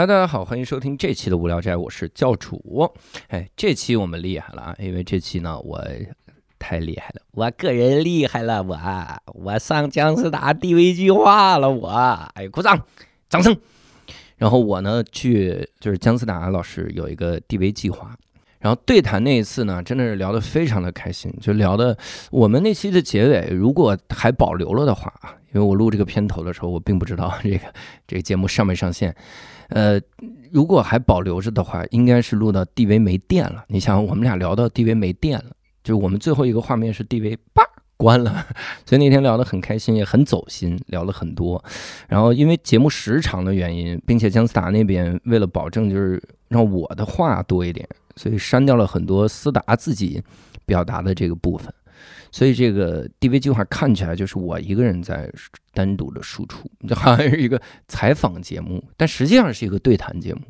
哈，大家好，欢迎收听这期的无聊斋，我是教主。哎，这期我们厉害了啊，因为这期呢，我太厉害了，我个人厉害了，我我上姜思达 DV 计划了，我哎，鼓掌，掌声。然后我呢，去就是姜思达老师有一个 DV 计划，然后对谈那一次呢，真的是聊得非常的开心，就聊的我们那期的结尾，如果还保留了的话啊，因为我录这个片头的时候，我并不知道这个这个节目上没上线。呃，如果还保留着的话，应该是录到 DV 没电了。你想，我们俩聊到 DV 没电了，就我们最后一个画面是 DV 叭关了，所以那天聊得很开心，也很走心，聊了很多。然后因为节目时长的原因，并且姜思达那边为了保证就是让我的话多一点，所以删掉了很多思达自己表达的这个部分。所以这个 DV 计划看起来就是我一个人在单独的输出，就好像是一个采访节目，但实际上是一个对谈节目，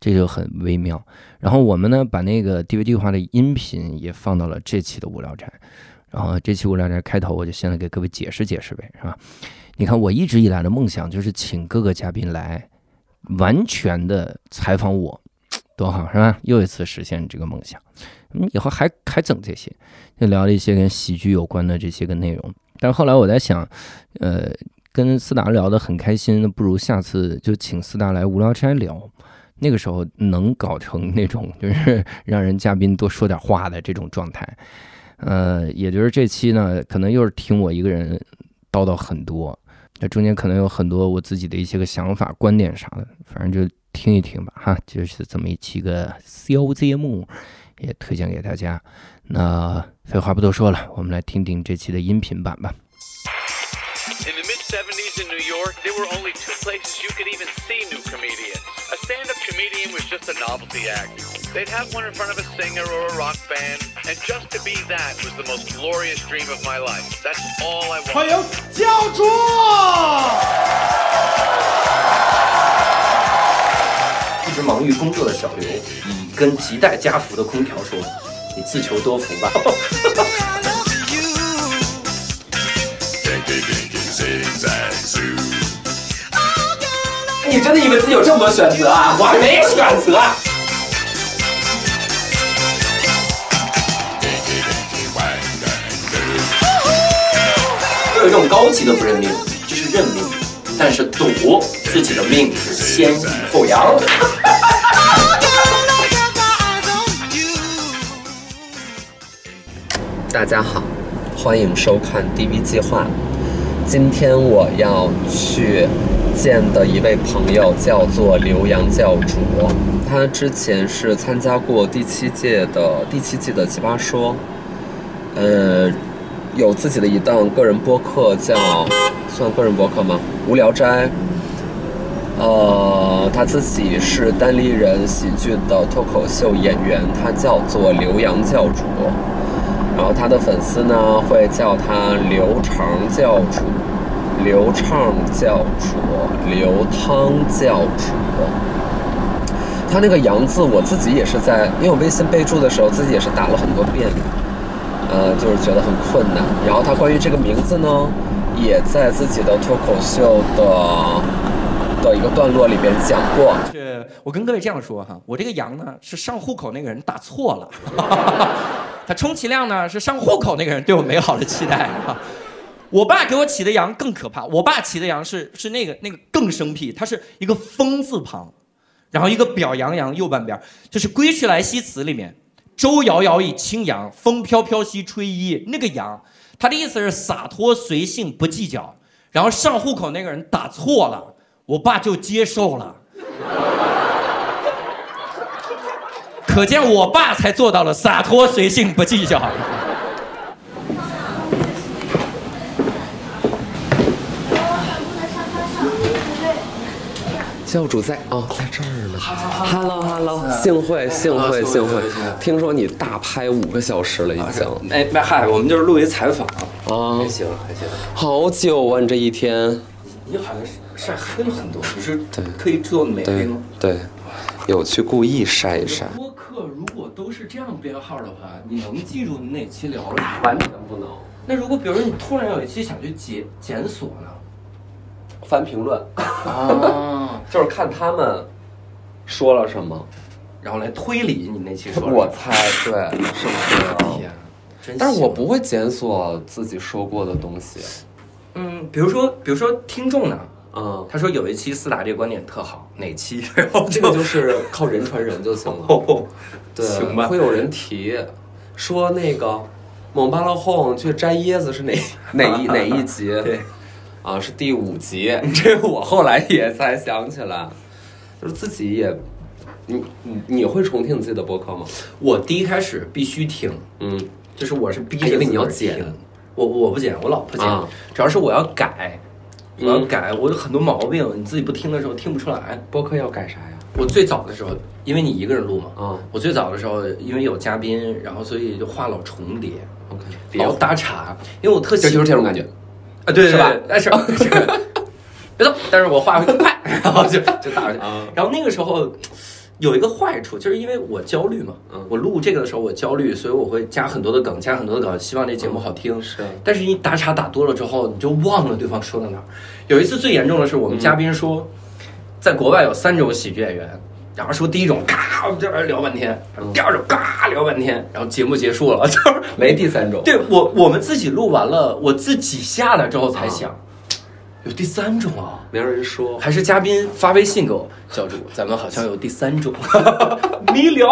这就很微妙。然后我们呢，把那个 DV 计划的音频也放到了这期的无聊斋。然后这期无聊斋开头，我就先来给各位解释解释呗，是吧？你看，我一直以来的梦想就是请各个嘉宾来完全的采访我，多好，是吧？又一次实现这个梦想。嗯，以后还还整这些，就聊了一些跟喜剧有关的这些个内容。但是后来我在想，呃，跟思达聊得很开心，不如下次就请思达来无聊斋聊。那个时候能搞成那种就是 让人嘉宾多说点话的这种状态。呃，也就是这期呢，可能又是听我一个人叨叨很多，那中间可能有很多我自己的一些个想法、观点啥的，反正就听一听吧，哈，就是这么一期个小节目。也推荐给大家。那废话不多说了，我们来听听这期的音频版吧。In the mid 70s in New York, there were only two places you could even see new comedians. A stand-up comedian was just a novelty act. They'd have one in front of a singer or a rock band, and just to be that was the most glorious dream of my life. That's all I wanted. 欢迎教主。一直忙于工作的小刘，以跟亟待家福的空调说：“你自求多福吧。”你真的以为自己有这么多选择啊？我还没选择。有一种高级的不认命，就是认命，但是赌自己的命是先抑后扬。大家好，欢迎收看 DV 计划。今天我要去见的一位朋友叫做刘洋教主，他之前是参加过第七届的第七季的奇葩说，呃，有自己的一档个人播客，叫算个人播客吗？无聊斋。呃，他自己是单立人喜剧的脱口秀演员，他叫做刘洋教主。然后他的粉丝呢会叫他刘长教主、刘畅教主、刘汤教主。他那个“杨”字，我自己也是在，因为我微信备注的时候自己也是打了很多遍，呃，就是觉得很困难。然后他关于这个名字呢，也在自己的脱口秀的的一个段落里边讲过。我跟各位这样说哈，我这个“杨”呢是上户口那个人打错了。他充其量呢是上户口那个人对我美好的期待啊！我爸给我起的羊更可怕，我爸起的羊是是那个那个更生僻，它是一个风字旁，然后一个表扬扬右半边，就是《归去来兮辞》里面“舟遥遥以轻扬，风飘飘兮吹衣”那个扬，他的意思是洒脱随性不计较，然后上户口那个人打错了，我爸就接受了。可见我爸才做到了洒脱随性不计较。教主在哦，在这儿呢。Hello Hello，幸会幸会幸会。听说你大拍五个小时了已经。哎，嗨，我们就是录一采访啊。还行还行。好久啊，你这一天。你好像晒黑了很多，你是可以做美黑吗？对，有去故意晒一晒。如果都是这样编号的话，你能记住你哪期聊了？完全不能。那如果比如说你突然有一期想去检检索呢？翻评论啊，就是看他们说了什么？然后来推理你那期说了我猜对，是不是？天，但是我不会检索自己说过的东西。嗯，比如说比如说听众呢，嗯，他说有一期四达这个观点特好，哪期？然后这个就是靠人传人就行了。哦，对，行吧会有人提说那个蒙巴勒哄去摘椰子是哪 哪一哪一集？对，啊，是第五集。这个我后来也才想起来，就是自己也，你你你会重听你自己的播客吗？我第一开始必须听，嗯，就是我是逼着你要剪听，我我不剪，我老婆剪啊，主要是我要改，我要嗯改，我有很多毛病，你自己不听的时候听不出来。播客要改啥呀？我最早的时候，因为你一个人录嘛，嗯我最早的时候因为有嘉宾，然后所以就话老重叠，，OK，别老搭茬，因为我特喜欢就是这种感觉。啊，对对是吧对但是是 别动，但是我话会更快，然后就就打过去。啊然后那个时候有一个坏处，就是因为我焦虑嘛，嗯我录这个的时候我焦虑，所以我会加很多的梗，加很多的梗，希望这节目好听。是但是你打岔打多了之后，你就忘了对方说到哪儿。有一次最严重的是，我们嘉宾说，在国外有三种喜剧演员。然后说第一种，嘎，我们这边聊半天；第二种，嘎，聊半天，然后节目结束了，就是没第三种。对我，我们自己录完了，我自己下来之后才想，有第三种啊，没有人说，还是嘉宾发微信给我，教主，咱们好像有第三种，没聊，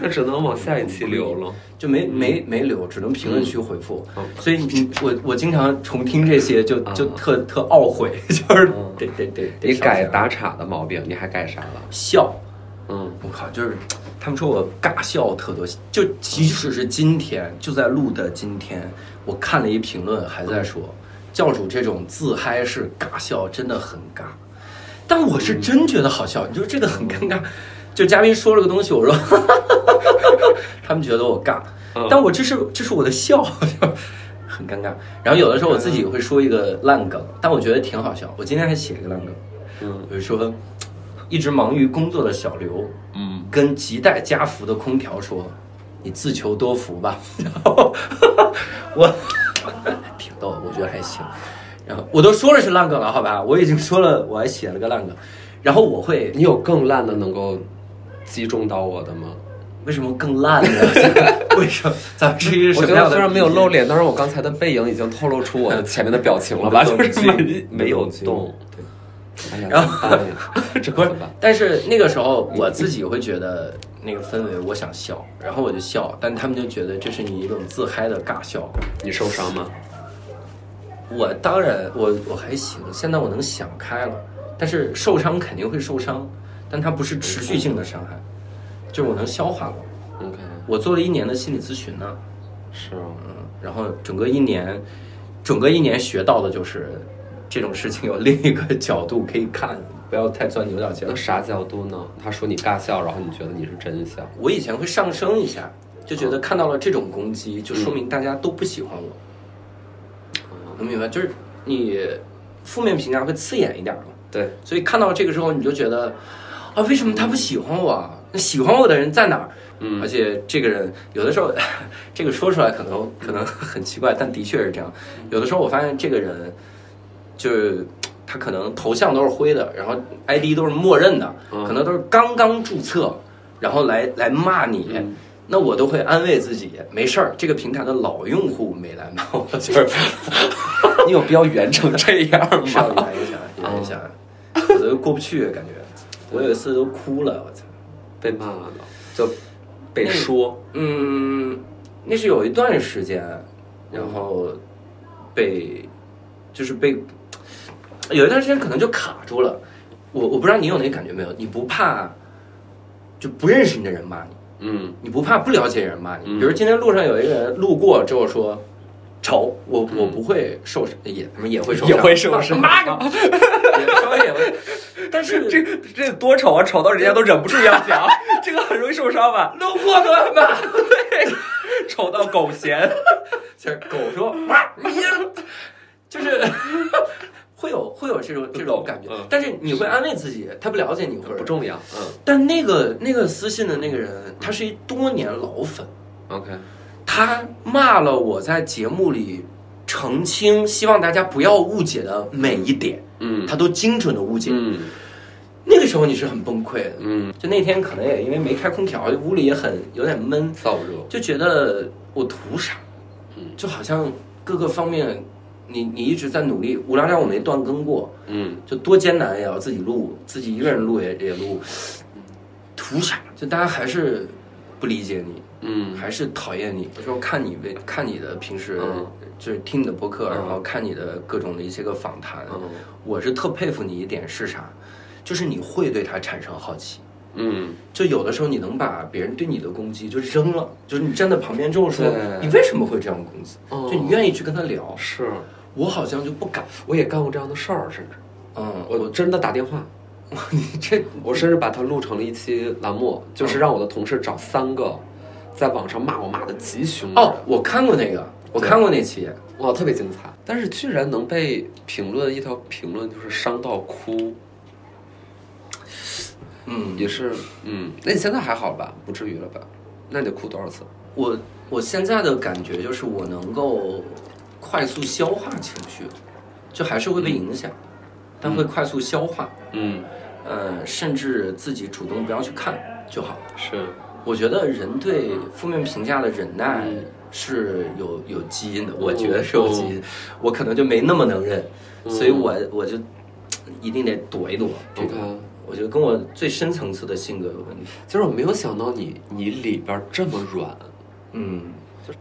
那只能往下一期留了。就没没没留，只能评论区回复。嗯。所以你我我经常重听这些，就就嗯特特懊悔，就是嗯。得得得得你改打岔的毛病，你还改啥了？笑。嗯，我靠，就是他们说我尬笑特多，就即使是今天，就在录的今天，我看了一评论，还在说教主这种自嗨式尬笑真的很尬，但我是真觉得好笑，你说这个很尴尬。就嘉宾说了个东西，我说，他们觉得我尬，嗯但我这是这是我的笑，就很尴尬。然后有的时候我自己会说一个烂梗，但我觉得挺好笑。我今天还写一个烂梗，嗯我就说，一直忙于工作的小刘，嗯，跟亟待加福的空调说：“你自求多福吧。” 然后我 挺逗的，我觉得还行。然后我都说了是烂梗了，好吧？我已经说了，我还写了个烂梗。然后我会你有更烂的能够击中到我的吗？为什么更烂呢？为什么？咱们是一个我什么样的？觉得虽然没有露脸，但是我刚才的背影已经透露出我的前面的表情了吧？动就是静没没有动动。对。然后这不是但是那个时候我自己会觉得那个氛围，我想笑，然后我就笑，但他们就觉得这是你一种自嗨的尬笑。你受伤吗？我当然，我我还行，现在我能想开了，但是受伤肯定会受伤，但它不是持续性的伤害，就是我能消化了。OK，我做了一年的心理咨询呢，是然后整个一年，整个一年学到的就是这种事情有另一个角度可以看，不要太钻牛角尖那。啥角度呢？他说你尬笑，然后你觉得你是真笑，我以前会上升一下，就觉得看到了这种攻击，就说明大家都不喜欢我。能明白？就是你负面评价会刺眼一点嘛。对，所以看到这个之后，你就觉得啊，为什么他不喜欢我啊？那喜欢我的人在哪儿？嗯而且这个人有的时候，这个说出来可能 可能很奇怪，但的确是这样。有的时候我发现这个人，就是他可能头像都是灰的，然后 ID 都是默认的，嗯可能都是刚刚注册，然后来来骂你。嗯那我都会安慰自己，没事儿，这个平台的老用户没来骂我，就是 你有必要圆成这样吗？圆一下，圆一下，我都过不去，感觉。我有一次都哭了，我操。被骂了，就被说，嗯，那是有一段时间，然后被就是被有一段时间可能就卡住了。我我不知道你有那个感觉没有？你不怕就不认识你的人骂你，嗯你不怕不了解人骂你。嗯比如今天路上有一个人路过之后说。丑，我我不会受伤，也他妈也会受伤，也会受伤妈个，也稍微也会，但是这这多丑啊！丑到人家都忍不住要讲，这个很容易受伤吧？路过都骂，丑到狗嫌，就是狗说哇，你就是会有会有这种这种感觉嗯，但是你会安慰自己，他不了解你或者不重要。嗯但那个那个私信的那个人，他是一多年老粉，，OK，他骂了我在节目里澄清，希望大家不要误解的每一点，嗯他都精准的误解。嗯那个时候你是很崩溃的。嗯，就那天可能也因为没开空调，屋里也很有点闷，燥热，就觉得我图啥？就好像各个方面，你你一直在努力，无聊斋我没断更过，嗯。就多艰难也要自己录，自己一个人录也也录，图啥？就大家还是不理解你，嗯。还是讨厌你。有时候看你为看你的平时嗯。就是听你的播客，嗯。然后看你的各种的一些个访谈，嗯。我是特佩服你一点是啥？就是你会对他产生好奇。嗯，就有的时候你能把别人对你的攻击就扔了，就是你站在旁边之后说你为什么会这样攻击？哦就你愿意去跟他聊，是，我好像就不敢。我也干过这样的事儿，甚至嗯，我真的打电话，你这我甚至把它录成了一期栏目，就是让我的同事找三个在网上骂我骂的极凶的人哦，我看过那个，我看过那期，哇，特别精彩。但是居然能被评论一条评论就是伤到哭，嗯，也是，嗯，那你现在还好吧？不至于了吧？那你得哭多少次？我我现在的感觉就是我能够快速消化情绪，就还是会被影响，但会快速消化，嗯，呃，甚至自己主动不要去看就好。是，我觉得人对负面评价的忍耐嗯。是有有基因的，我觉得是有基因，我可能就没那么能忍，所以我我就一定得躲一躲。这个。我觉得跟我最深层次的性格有问题。其实我没有想到你你里边这么软，嗯，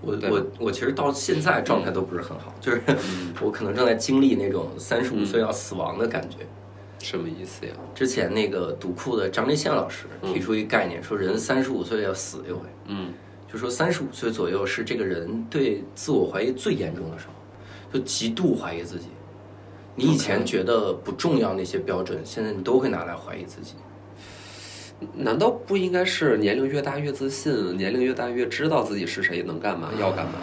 我我我其实到现在状态都不是很好，就是 我可能正在经历那种三十五岁要死亡的感觉。什么意思呀？之前那个读库的张立宪老师提出一个概念，说人三十五岁要死一回。嗯就说三十五岁左右是这个人对自我怀疑最严重的时候，就极度怀疑自己。你以前觉得不重要那些标准，现在你都会拿来怀疑自己。难道不应该是年龄越大越自信，年龄越大越知道自己是谁，能干嘛，要干嘛？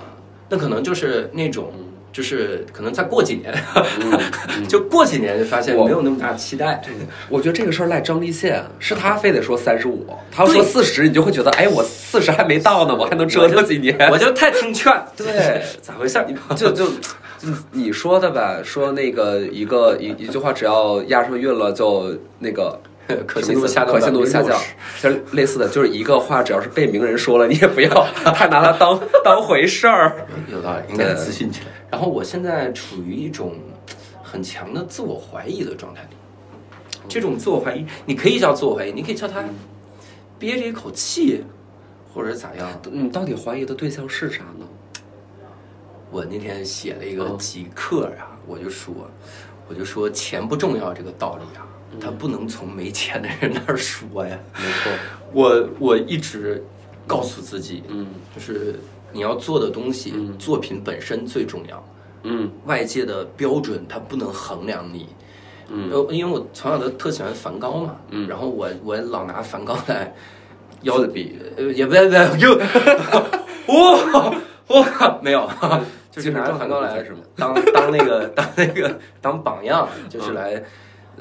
那可能就是那种，就是可能再过几年，嗯 就过几年就发现我没有那么大期待。我觉得这个事儿赖张立宪，是他非得说三十五，他要说对四十，你就会觉得，哎，我四十还没到呢，我还能折腾几年。我就太听劝，对，咋回事就就你说的吧，说那个一个一一句话，只要押上韵了，就那个 可信度下降可信度下降60%，其实类似的，就是一个话，只要是被名人说了，你也不要太拿它当当回事儿。有道理，应该自信起来。然后我现在处于一种很强的自我怀疑的状态里，这种自我怀疑，你可以叫自我怀疑，你可以叫他憋着一口气，或者咋样。你到底怀疑的对象是啥呢？我那天写了一个嗯极客啊，我就说，我就说钱不重要这个道理啊，嗯他不能从没钱的人那儿说呀。没错，我我一直告诉自己，嗯就是你要做的东西，嗯作品本身最重要。嗯外界的标准它不能衡量你。嗯呃，因为我从小都特喜欢梵高嘛，嗯然后我我老拿梵高来要的比，呃，也不不 就，哇哇没有，就是拿梵高来？当当那个当那个当榜样，就是来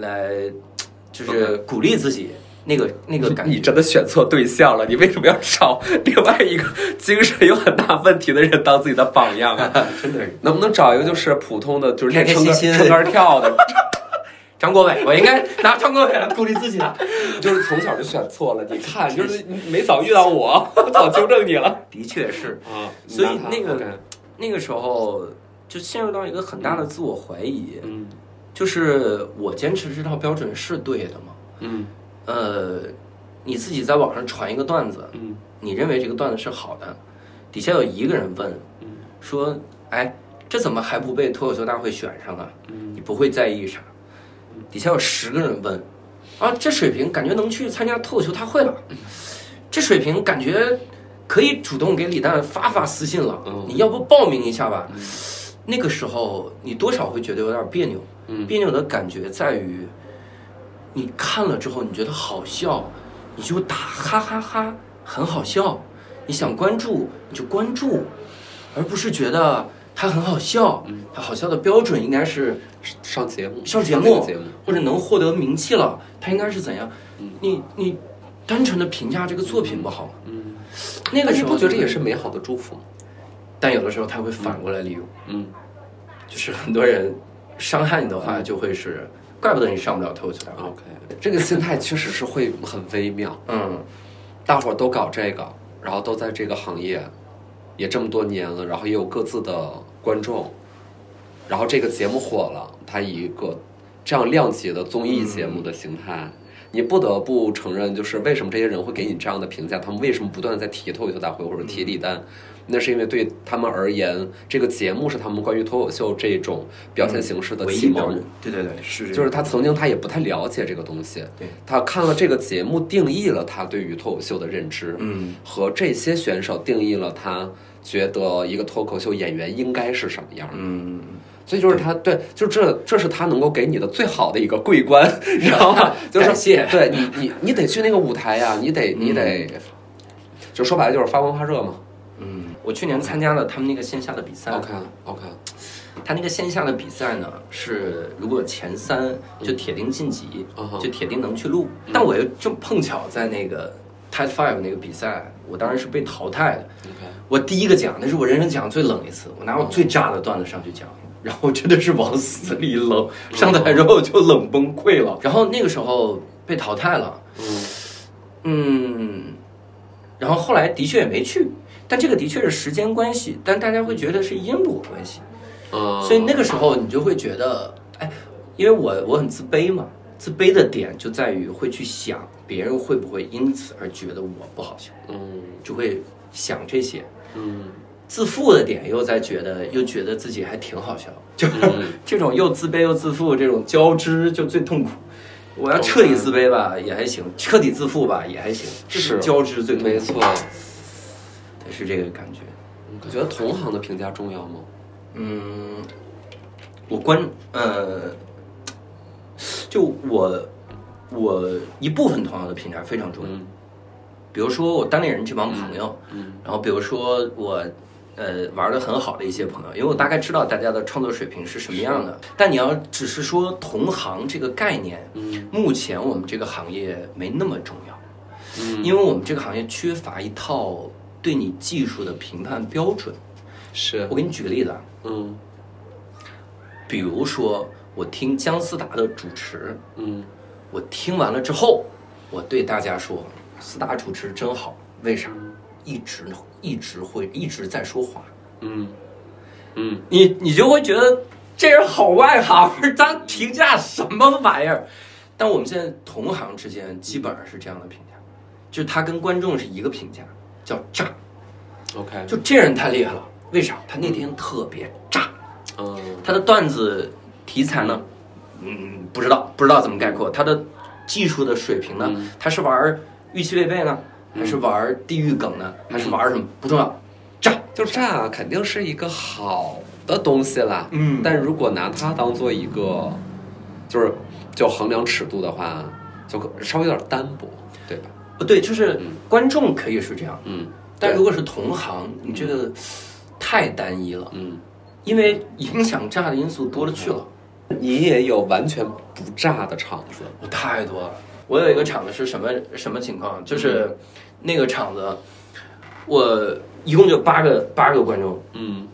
来就是鼓励自己那个那个感觉。你真的选错对象了，你为什么要找另外一个精神有很大问题的人当自己的榜样啊？真的是能不能找一个就是普通的，就是开开撑杆跳的，张国伟，我应该拿张国伟来鼓励自己的。就是从小就选错了。你看，就是没早遇到我，早纠正你了的确是，啊。所以那个那个时候就陷入到一个很大的自我怀疑，嗯就是我坚持这套标准是对的吗？嗯呃，你自己在网上传一个段子，嗯你认为这个段子是好的，底下有一个人问，说，哎，这怎么还不被脱口秀大会选上啊？嗯你不会在意啥？底下有十个人问，啊，这水平感觉能去参加脱口秀大会了，这水平感觉可以主动给李诞发发私信了，嗯你要不报名一下吧？那个时候你多少会觉得有点别扭，嗯别扭的感觉在于，你看了之后你觉得好笑，你就打哈哈哈，很好笑。你想关注你就关注，而不是觉得他很好笑。他好笑的标准应该是上节目上节目节目，或者能获得名气了，他应该是怎样？你你单纯的评价这个作品不好吗？嗯，那个时候你不觉得也是美好的祝福吗？但有的时候他会反过来利用，嗯就是很多人伤害你的话，就会是怪不得你上不了脱口秀大会。OK，这个心态确实是会很微妙。嗯，大伙儿都搞这个，然后都在这个行业也这么多年了，然后也有各自的观众，然后这个节目火了，它以一个这样量级的综艺节目的形态。你不得不承认，就是为什么这些人会给你这样的评价？他们为什么不断的在提脱口秀大会或者提李诞？那是因为对他们而言，这个节目是他们关于脱口秀这种表现形式的启蒙。对对对，是就是他曾经他也不太了解这个东西，对他看了这个节目，定义了他对于脱口秀的认知，嗯，和这些选手定义了他觉得一个脱口秀演员应该是什么样的。嗯，所以就是他对，就这这是他能够给你的最好的一个桂冠，你知道吗？就是谢对你你你得去那个舞台呀，你得你得，就说白了就是发光发热嘛。嗯，我去年参加了他们那个线下的比赛。OK OK，他那个线下的比赛呢，是如果前三就铁定晋级，嗯就铁定能去录。但我又正碰巧在那个 Type Five 那个比赛，我当然是被淘汰的。OK，我第一个讲，那是我人生讲最冷一次，我拿我最炸的段子上去讲，然后真的是往死里冷，上台之后就冷崩溃了。然后那个时候被淘汰了，嗯。嗯，然后后来的确也没去，但这个的确是时间关系，但大家会觉得是因果关系。嗯，所以那个时候你就会觉得，哎，因为我我很自卑嘛，自卑的点就在于会去想别人会不会因此而觉得我不好笑，嗯就会想这些。嗯自负的点又在觉得又觉得自己还挺好笑，就是嗯 这种又自卑又自负这种交织就最痛苦。我要彻底自卑吧也还行，彻底自负吧也还行，这是交织最痛苦。没错。是这个感觉。你觉得同行的评价重要吗？嗯，我关呃，就我我一部分同行的评价非常重要，嗯比如说我单立人这帮朋友，嗯然后比如说我呃玩的很好的一些朋友，因为我大概知道大家的创作水平是什么样的。但你要只是说同行这个概念，嗯目前我们这个行业没那么重要，嗯，因为我们这个行业缺乏一套对你技术的评判标准。是。我给你举个例子啊，嗯。比如说我听姜思达的主持，嗯。我听完了之后，我对大家说，思达主持真好，为啥？一直一直会一直在说话，嗯。嗯。你你就会觉得这人好外行，咱评价什么玩意儿？但我们现在同行之间基本上是这样的评价，就是他跟观众是一个评价，叫炸，，OK，就这人太厉害了，为啥？他那天特别炸，嗯他的段子题材呢，嗯，不知道，不知道怎么概括。他的技术的水平呢，嗯他是玩预期违背呢，还是玩地狱梗呢，还是玩什么？不重要，炸。就炸肯定是一个好的东西啦。嗯但如果拿它当做一个，就是就衡量尺度的话，就可稍微有点单薄，对吧？不对，就是嗯。观众可以是这样，嗯，但如果是同行，你这个太单一了，嗯，因为影响炸的因素多了去了。你也有完全不炸的场子，我太多了。我有一个场子是什么什么情况？就是那个场子，我一共就八个八个观众，嗯。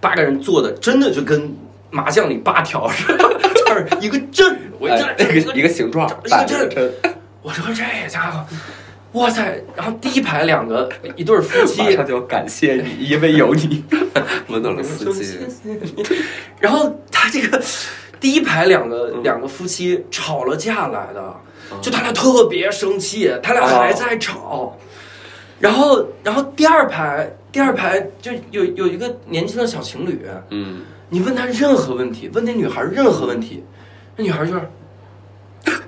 八个人坐的真的就跟麻将里八条似的，就是一个阵，我一个一个形状，一个阵我说这家伙，哇塞！然后第一排两个一对儿夫妻，马上就要感谢你，因为有你 温暖了四季。然后他这个第一排两个两个夫妻吵了架来的，就他俩特别生气，他俩还在吵。然后，然后第二排第二排就有有一个年轻的小情侣，嗯，你问他任何问题，问那女孩任何问题，那女孩就是，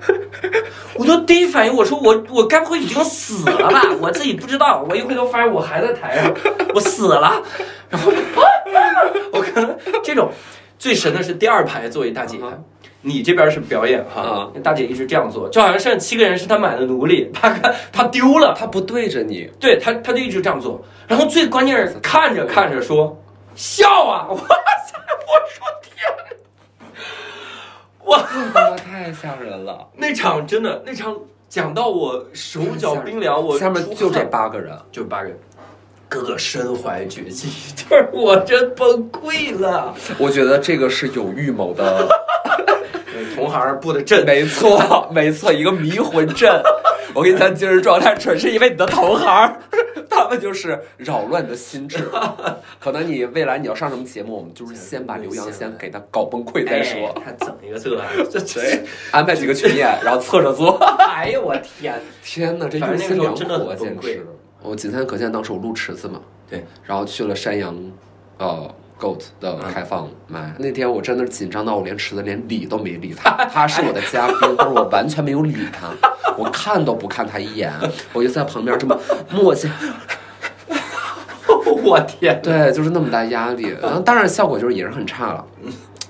我都第一反应我说我我该不会已经死了吧？我自己不知道，我一回头发现我还在台上，我死了。然后我可能这种最神的是第二排坐一大姐，你这边是表演哈大姐一直这样做，就好像剩七个人是她买的奴隶，她她丢了，他不对着你，对他，他就一直这样做。然后最关键是看着看着说笑啊！我操！我说天哪，哇，他太吓人了。那场真的那场讲到我手脚冰凉，我下面就这八个人，就八个人，哥哥身怀绝技，就是我真崩溃了。我觉得这个是有预谋的，同行布的阵，没错，没错，一个迷魂阵。我跟你讲，今日状态纯是因为你的同行，他们就是扰乱你的心智。可能你未来你要上什么节目，我们就是先把刘洋先给他搞崩溃再说。哎他整一个这，这谁，安排几个群演，然后侧着做。哎呦我天！天哪，这反用心良正那个时候真的苦啊，很崩溃简直！我仅参可见，当时我录池子嘛，对，然后去了山羊，呃，Goat 的开放麦。那天我真的是紧张到我连池子连理都没理他，他是我的嘉宾，但是我完全没有理他，我看都不看他一眼，我就在旁边这么默契。我天！对，就是那么大压力。然后当然效果就是也是很差了，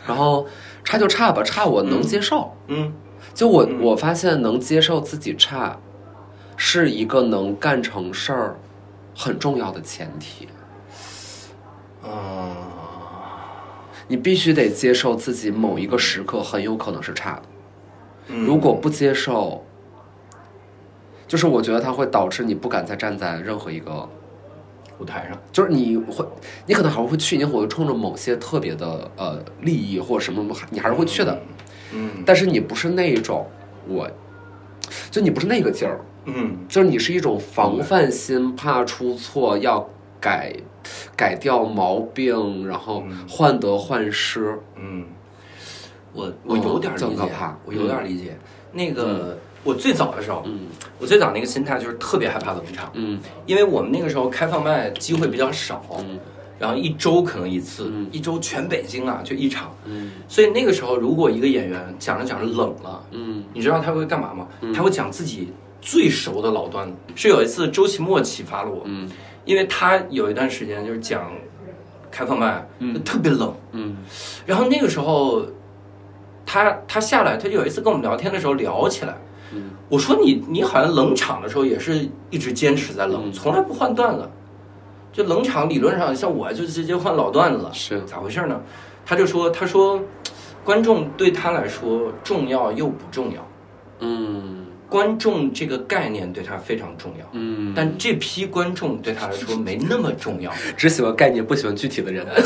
然后差就差吧，差我能接受。嗯，就我我发现能接受自己差，是一个能干成事儿很重要的前提。嗯，你必须得接受自己某一个时刻很有可能是差的，嗯。如果不接受，就是我觉得它会导致你不敢再站在任何一个，舞台上，就是你会，你可能还会去，你会冲着某些特别的呃利益或者什么，你还是会去的，嗯。但是你不是那一种，我，就你不是那个劲儿，嗯。就是你是一种防范心，怕出错，要改改掉毛病，然后患得患失。嗯，我我有点理解我有点理解。那个我最早的时候，嗯。我最早那个心态就是特别害怕冷场，嗯。因为我们那个时候开放麦机会比较少，嗯。然后一周可能一次，嗯。一周全北京啊就一场，嗯。所以那个时候如果一个演员讲着讲着冷了，嗯。你知道他会干嘛吗？他会讲自己最熟的老段子。是有一次周奇墨启发了我，嗯。因为他有一段时间就是讲开放麦，就特别冷，嗯。然后那个时候他他下来，他就有一次跟我们聊天的时候聊起来，嗯。我说你你好像冷场的时候也是一直坚持在冷，嗯。从来不换段子。就冷场理论上像我就直接换老段子了，是。咋回事呢？他就说他说观众对他来说重要又不重要，嗯观众这个概念对他非常重要，嗯，但这批观众对他来说没那么重要。只喜欢概念，不喜欢具体的人。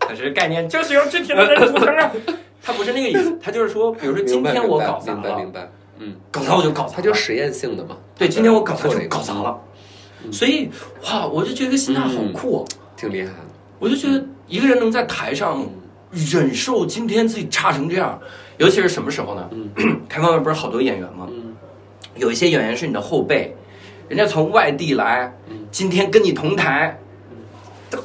可是概念就是由具体的人组成的。他不是那个意思，他就是说，比如说今天我搞砸了明白明，白，嗯，搞砸我就搞砸了，它就实验性的嘛。对，今天我搞搞砸了。所以哇，我就觉得这个心态好酷、哦，挺厉害的。我就觉得一个人能在台上忍受今天自己差成这样，尤其是什么时候呢？开放麦不是好多演员吗？嗯有一些演员是你的后辈，人家从外地来，今天跟你同台。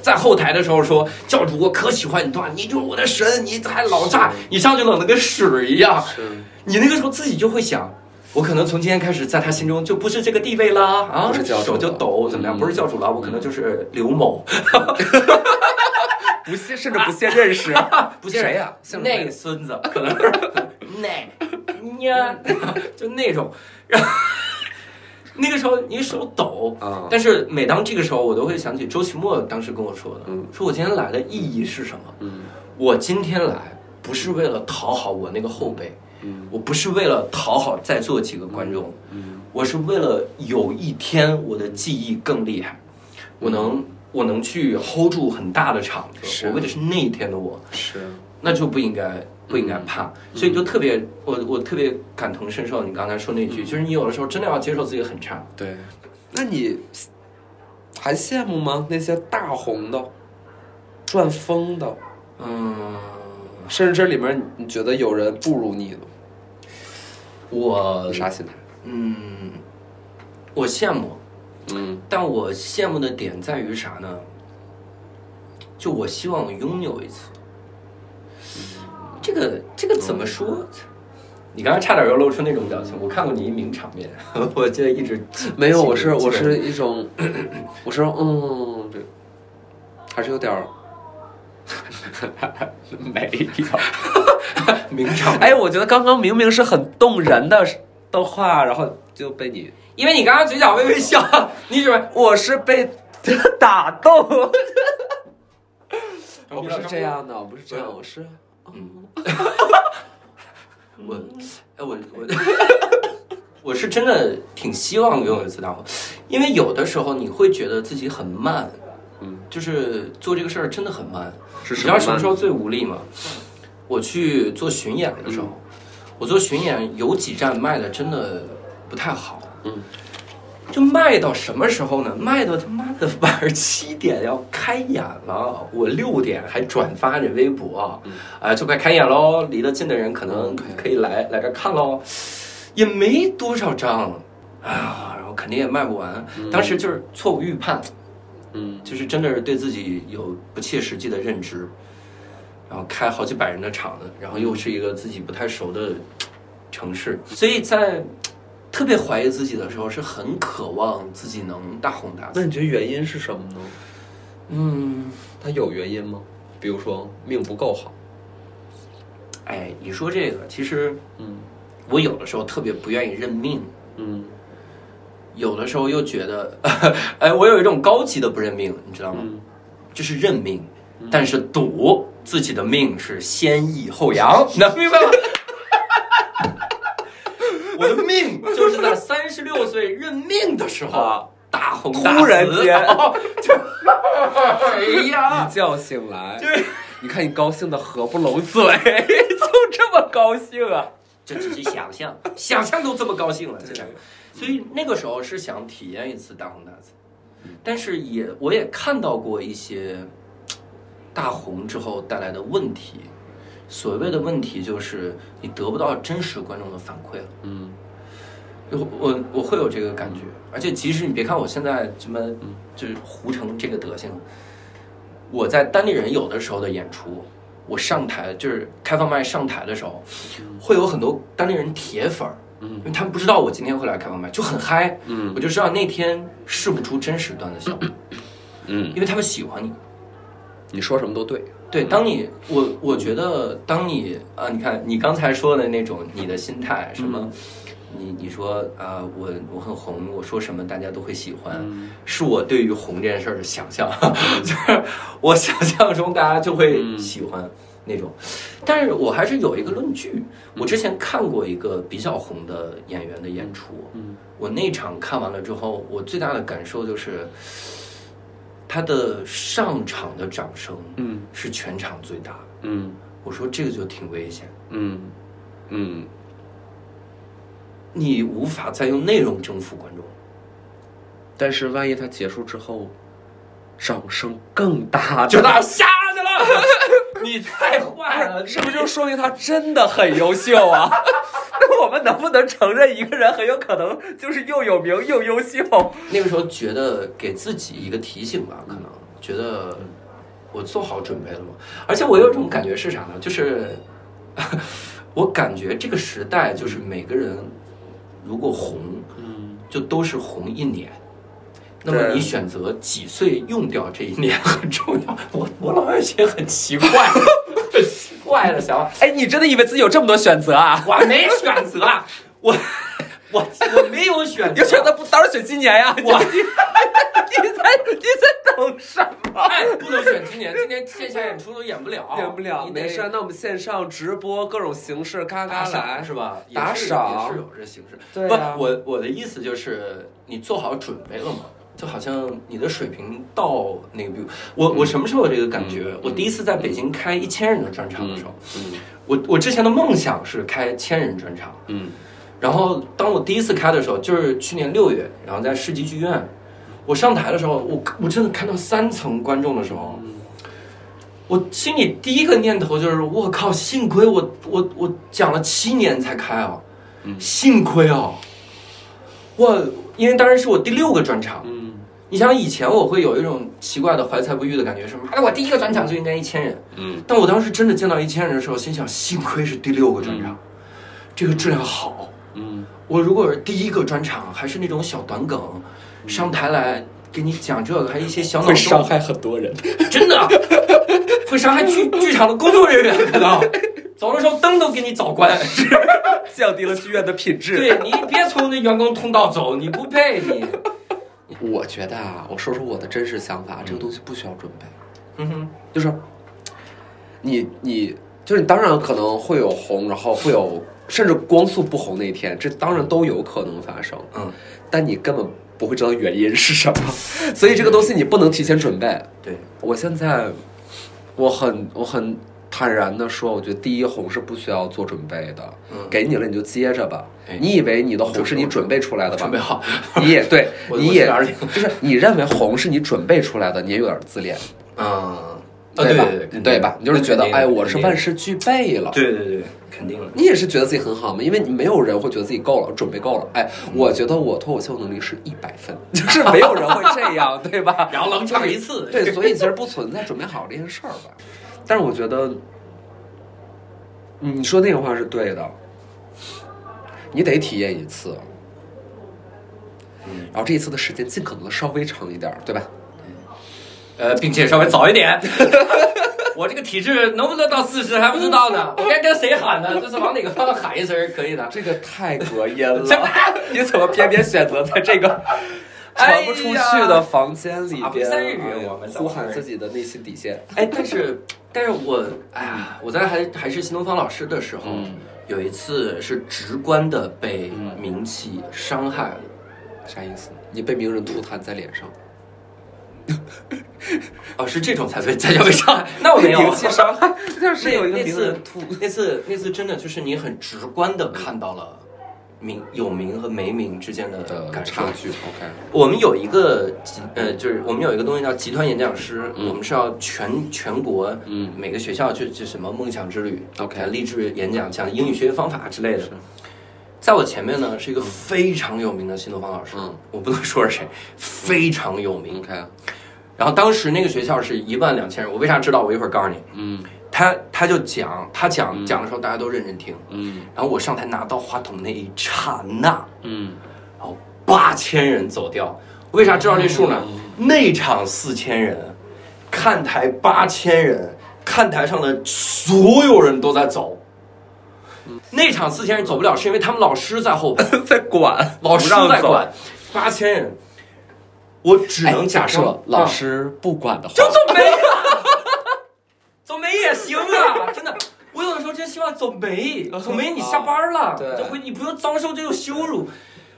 在后台的时候说：“教主，我可喜欢你段，你就是我的神，你还老炸，你上去冷的跟屎一样。你那个时候自己就会想，我可能从今天开始，在他心中就不是这个地位啦啊，不是教主手就抖，怎么样？嗯不是教主了，我可能就是刘某，不屑甚至不屑认识，不屑谁呀？那个孙子，可能是 那呀，就那种，然后那个时候你手抖啊但是每当这个时候，我都会想起周奇墨当时跟我说的，嗯说我今天来的意义是什么？嗯？我今天来不是为了讨好我那个后辈，嗯我不是为了讨好在座几个观众，嗯我是为了有一天我的记忆更厉害，我能我能去 hold 住很大的场子，我为的是那一天的我，是，那就不应该不应该怕，所以就特别我我特别感同身受你刚才说那句，就是你有的时候真的要接受自己很差，对。那你还羡慕吗？那些大红的、赚疯的，嗯，甚至这里面你觉得有人不如你的，我啥心态？嗯，我羡慕，嗯但我羡慕的点在于啥呢？就我希望拥有一次。这个这个怎么说？你刚才差点要露出那种表情，我看过你一名场面，我记得一直 没有，我是我是一种，我是 嗯，对还是有点儿，没有。名场面，哎，我觉得刚刚明明是很动人的的话，然后就被你，因为你刚刚嘴角微微笑，你准备我是被 打动。我不是这样的，我不是这样，我是嗯 我，哎我我我是真的挺希望拥有一次大火，因为有的时候你会觉得自己很慢，嗯，就是做这个事儿真的很慢。是你知道什么时候最无力吗？我去做巡演的时候，我做巡演有几站卖的真的不太好，嗯，就卖到什么时候呢？卖到他妈的晚上七点要开演了，我六点还转发着微博，啊、就快开演喽，离得近的人可能可以来来这看喽，也没多少张啊，然后肯定也卖不完，当时就是错误预判，嗯。就是真的是对自己有不切实际的认知，然后开好几百人的场子，然后又是一个自己不太熟的城市，所以在特别怀疑自己的时候，是很渴望自己能大红大紫。那你觉得原因是什么呢？嗯，它有原因吗？比如说命不够好，哎，你说这个，其实嗯我有的时候特别不愿意认命，嗯有的时候又觉得，哎，我有一种高级的不认命，你知道吗？嗯就是认命，但是赌自己的命是先抑后扬，能明白吗？我的命就是在 三十六岁认命的时候啊。大红大紫，突然间。哦 就哎呀。一，觉醒来，对，你看你高兴的合不拢嘴，就这么高兴啊！这只是想象，想象都这么高兴了，真的。所以那个时候是想体验一次大红大紫，但是也我也看到过一些大红之后带来的问题。所谓的问题就是你得不到真实观众的反馈了。嗯。我我我会有这个感觉，而且即使你别看我现在这么就是糊成这个德行，我在单立人有的时候的演出，我上台就是开放麦上台的时候，会有很多单立人铁粉儿，因为他们不知道我今天会来开放麦，就很嗨，嗯。我就知道那天试不出真实段子效果，嗯，因为他们喜欢你。你说什么都对，对，当你我我觉得，当你啊，你看你刚才说的那种你的心态，什么，你你说啊，我我很红，我说什么大家都会喜欢，是我对于红这件事儿的想象，就是我想象中大家就会喜欢那种，但是我还是有一个论据，我之前看过一个比较红的演员的演出，嗯。我那场看完了之后，我最大的感受就是。他的上场的掌声，嗯。是全场最大的。嗯。我说这个就挺危险，嗯。嗯，你无法再用内容征服观众。但是万一他结束之后，掌声更大，就他下去了，你太坏了，是不是就说明他真的很优秀啊？那我们能不能承认一个人很有可能就是又有名又优秀？那个时候觉得给自己一个提醒吧，可能觉得我做好准备了吗？而且我有一种感觉是啥呢？就是 我感觉这个时代就是每个人如果红，嗯，就都是红一年。那么你选择几岁用掉这一年很重要。我我老有一些很奇怪、很奇怪的想法。哎，你真的以为自己有这么多选择啊？我没选择，我我我没有选择，有选择不当然选今年呀？我你 你在你在等什么？哎，不能选今年，今年线下演出都演不了，演不了，你没事。那我们线上直播各种形式，嘎嘎来是吧？打赏也是有这形式。对啊不，我我的意思就是你做好准备了吗？就好像你的水平到那个，比如我我什么时候有这个感觉？我第一次在北京开一千人的专场的时候，嗯我我之前的梦想是开千人专场，嗯。然后当我第一次开的时候，就是去年六月，然后在世纪剧院，我上台的时候，我我真的看到三层观众的时候，我心里第一个念头就是我靠，幸亏我我我讲了七年才开啊，幸亏啊，我因为当时是我第六个专场，嗯你想以前我会有一种奇怪的怀才不遇的感觉，是吗？哎，我第一个专场就应该一千人，嗯但我当时真的见到一千人的时候，心想幸亏是第六个专场，这个质量好。嗯我如果是第一个专场，还是那种小短梗，上台来给你讲这个，还一些小脑会伤，害很多人。真的会伤害剧剧场的工作人员，可能走的时候灯都给你早关。降低了剧院的品质。对你别从那员工通道走，你不配你。我觉得啊，我说说我的真实想法，这个东西不需要准备，嗯哼，就是你你就是你当然可能会有红，然后会有甚至光速不红那一天，这当然都有可能发生，嗯，但你根本不会知道原因是什么，所以这个东西你不能提前准备。对，我现在我很我很坦然的说，我觉得第一红是不需要做准备的，嗯给你了你就接着吧哎。你以为你的红是你准备出来的吧？准备好，你也对，你也 就是你认为红是你准备出来的，你也有点自恋，嗯，啊对吧？对吧？你就是觉得哎，我是万事俱备了。对对对，肯定了。你也是觉得自己很好吗？因为你没有人会觉得自己够了，准备够了。哎，嗯我觉得我脱口秀能力是一百分，就是没有人会这样，对吧？然后冷场一次，对，所以其实不存在准备好这件事儿吧。但是我觉得，你说那个话是对的，你得体验一次，然后这一次的时间尽可能的稍微长一点儿，对吧？呃，并且稍微早一点。我这个体质能不能到四十还不知道呢，我该跟谁喊呢？就是往哪个方向喊一声可以的？这个太隔音了，你怎么偏偏选择在这个传不出去的房间里哎边，呼喊自己的内心底线？哎，但是，但是我，哎呀，我在还还是新东方老师的时候，嗯有一次是直观的被嗯名气伤害了。啥意思？你被名人吐痰在脸上，哦，是这种才被才叫被伤害？那我没有。名气伤害，就那有一个那次名人吐。那次那次真的就是你很直观的看到了名有名和没名之间的的感受差。距，OK，我们有一个集呃，就是我们有一个东西叫集团演讲师，嗯我们是要全全国嗯每个学校去去什么梦想之旅 OK 励志演讲，讲英语学习方法之类的。在我前面呢是一个非常有名的新东方老师，嗯我不能说是谁，非常有名。，OK，然后当时那个学校是一万两千人，我为啥知道？我一会儿告诉你。嗯他他就讲，他讲嗯讲的时候大家都认真听，嗯然后我上台拿到话筒那一刹那，嗯，然后八千人走掉。为啥知道这数呢？内场四千人，看台八千人，看台上的所有人都在走。内场四千人走不了，是因为他们老师在后排，在管，老师在管。八千人，我只能假设、老啊师不管的话，就走没啊，走没也行啊，真的。我有的时候真希望走没，走没你下班了，对这回你不用遭受这种羞辱。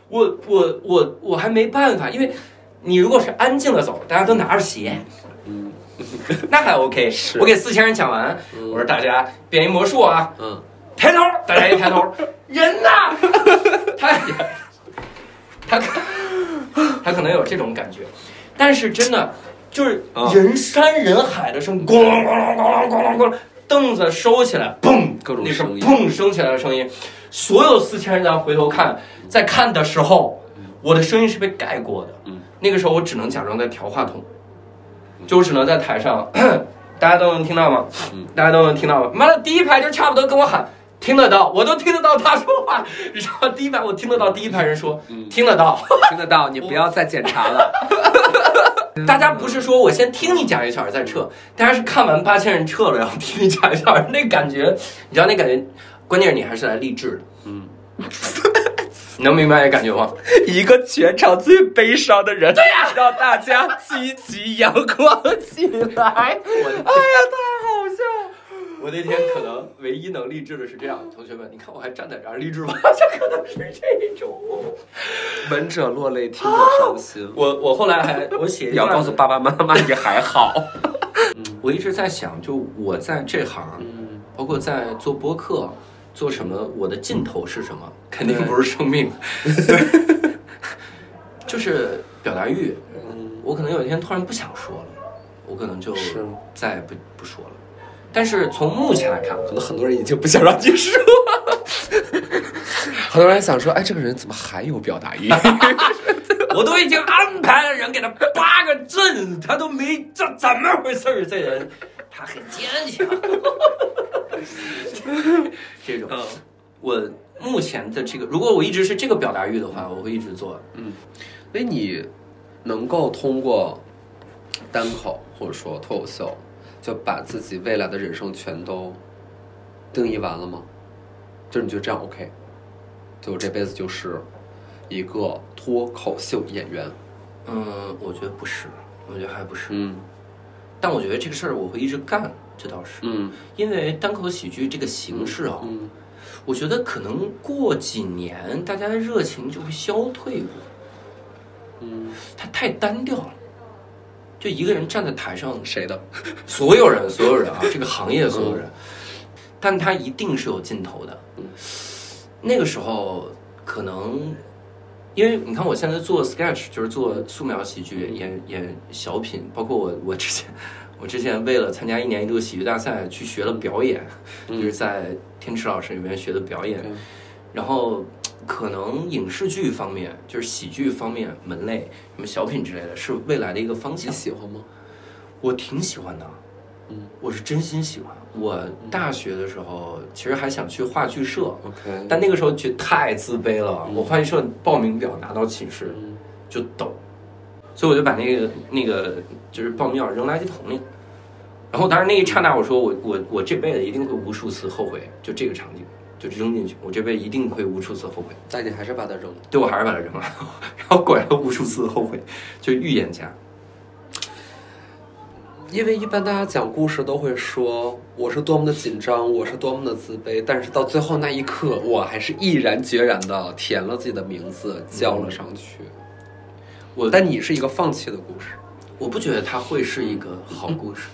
我我我我还没办法，因为你如果是安静的走，大家都拿着鞋，嗯 那还 OK。我给四千人讲完，嗯我说大家变一魔术啊，嗯抬头，大家一抬头，人呢？他他他可能有这种感觉，但是真的就是啊人山人海的声，咣啷咣啷咣啷咣啷咣啷，凳子收起来，嘣，各种那是声音砰升起来的声音，所有四千人在回头看，在看的时候，我的声音是被盖过的，嗯那个时候我只能假装在调话筒，就我只能在台上，大家都能听到吗？嗯大家都能听到吗？妈的，第一排就差不多跟我喊。听得到，我都听得到他说话。然后第一排我听得到第一排人说，嗯听得到。听得到，你不要再检查了。大家不是说我先听你讲一个小时再撤，大家是看完八千人撤了，然后听你讲一个小时，那感觉，你知道那感觉，关键是你还是来励志的，嗯，能明白这感觉吗？一个全场最悲伤的人，对呀、让大家积极阳光起来。哎呀，太好笑了。我那天可能唯一能励志的是这样，同学们，你看我还站在这儿励志吗？这可能是这种。闻者落泪，听者伤心。我我后来还我写要告诉爸爸妈妈，你还好。我一直在想，就我在这行，嗯包括在做播客，做什么，我的尽头是什么？肯定不是生命，就是表达欲。嗯，我可能有一天突然不想说了，我可能就是再也不不说了。但是从目前来看，可能很多人已经不想让你说。很多人想说，哎，这个人怎么还有表达欲？我都已经安排了人给他八个阵，他都没这怎么回事儿？这人他很坚强。这种，我目前的这个，如果我一直是这个表达欲的话，我会一直做。嗯所以你能够通过单口或者说脱口秀，就把自己未来的人生全都定义完了吗？就是你觉得这样 OK？就我这辈子就是一个脱口秀演员。嗯，我觉得不是，我觉得还不是。嗯但我觉得这个事儿我会一直干，这倒是。嗯因为单口喜剧这个形式啊，嗯我觉得可能过几年大家的热情就会消退过。嗯，它太单调了。就一个人站在台上，谁的？所有人，所有人啊，这个行业所有人，但他一定是有尽头的。嗯那个时候可能，因为你看我现在做 sketch，就是做素描喜剧，演演小品，包括我我之前我之前为了参加一年一度喜剧大赛去学了表演，就是在天池老师里面学的表演，嗯然后可能影视剧方面，就是喜剧方面门类，什么小品之类的，是未来的一个方向你向。喜欢吗？我挺喜欢的，嗯，我是真心喜欢。我大学的时候其实还想去话剧社，OK，但那个时候觉得太自卑了。我话剧社报名表拿到寝室嗯就抖，所以我就把那个那个就是报名表扔垃圾桶里。然后当时那一刹那，我说我我我这辈子一定会无数次后悔，就这个场景就扔进去，我这辈子一定会无数次后悔。但你还是把它扔了。对我还是把它扔了，然后果然无数次后悔，就预言家。因为一般大家讲故事都会说我是多么的紧张，我是多么的自卑，但是到最后那一刻，我还是毅然决然的填了自己的名字，交了上去。我但你是一个放弃的故事，我不觉得它会是一个好故事，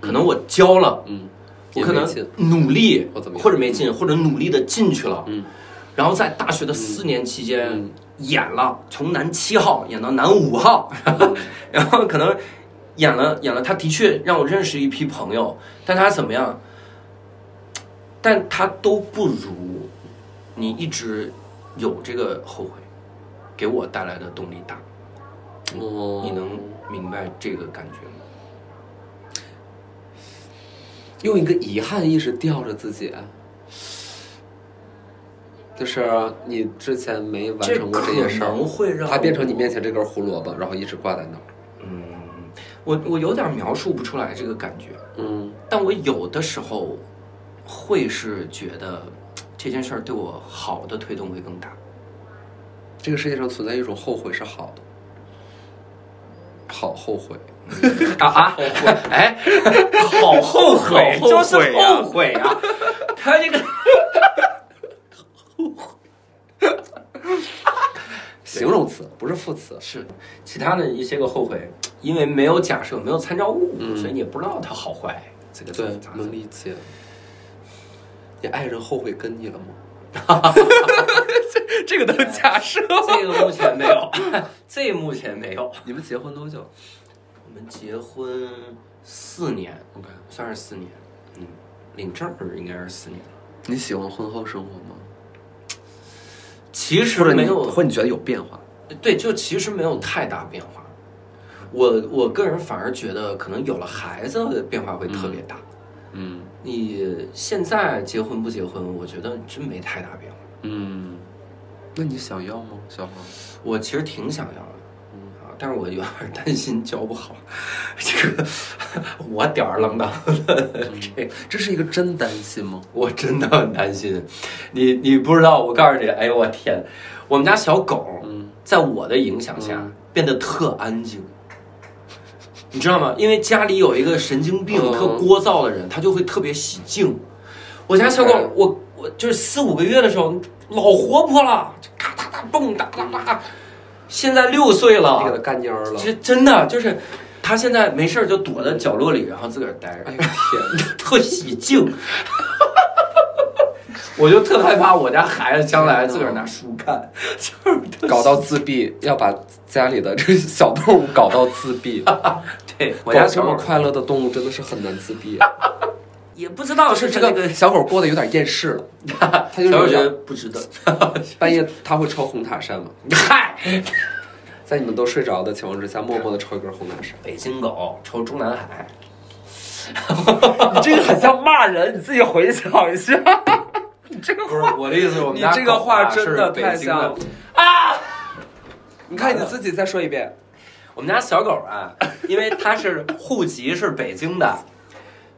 可能我交了，嗯，我可能努力或者没进，或者努力的进去了，嗯，然后在大学的四年期间嗯。演了，从男七号演到男五号，然后可能演了演了，他的确让我认识一批朋友，但他怎么样？但他都不如你一直有这个后悔给我带来的动力大。哦。你能明白这个感觉吗？用一个遗憾一直吊着自己，就是你之前没完成过这件事儿，会让它变成你面前这根胡萝卜，然后一直挂在那儿。嗯，我我有点描述不出来这个感觉，嗯但我有的时候会是觉得这件事儿对我好的推动会更大。这个世界上存在一种后悔是好的，好后悔。啊啊！哎，好后悔，好后悔就是呀后悔啊！他这个 形容词不是副词。是其他的一些个后悔，因为没有假设，没有参照物，嗯所以你也不知道它好坏。这个对咋，能理解。你爱人后悔跟你了吗？这个都假设。这个目前没有，这个目前没有。你们结婚多久我们结婚四年，？OK，算是四年，嗯，领证儿应该是四年。你喜欢婚后生活吗？其实没有，或者你觉得有变化？对，就其实没有太大变化。我我个人反而觉得，可能有了孩子的变化会特别大。嗯你现在结婚不结婚，我觉得真没太大变化。嗯，那你想要吗，小黄？我其实挺想要的，啊，但是我有点担心教不好，这个我吊儿郎当的，这这是一个真担心吗？我真的很担心。你你不知道，我告诉你，哎呦我天，我们家小狗嗯在我的影响下嗯变得特安静。你知道吗？因为家里有一个神经病、嗯特聒噪的人，他就会特别喜静。我家小狗我我就是四五个月的时候老活泼了，就咔哒哒蹦哒哒哒。现在六岁了，你给他干蔫儿了。这真的就是，他现在没事儿就躲在角落里，然后自个儿待着哎，呦天！特喜静。我就特害怕我家孩子将来自个儿拿书看，就是搞到自闭，要把家里的这个小动物搞到自闭。对我我家这么快乐的动物真的是很难自闭。也不知道就是这这个个小狗过得有点厌世了，他就小狗觉得不值得。半夜他会抽红塔山吗，嗨，在你们都睡着的情况之下，默默的抽一根红塔山。北京狗抽中南海，你这个很像骂人，你自己回想一下。你这个不是我的意思是我们你家这个话真的太像的啊。你看你自己再说一遍。我们家小狗啊，因为它是户籍是北京的，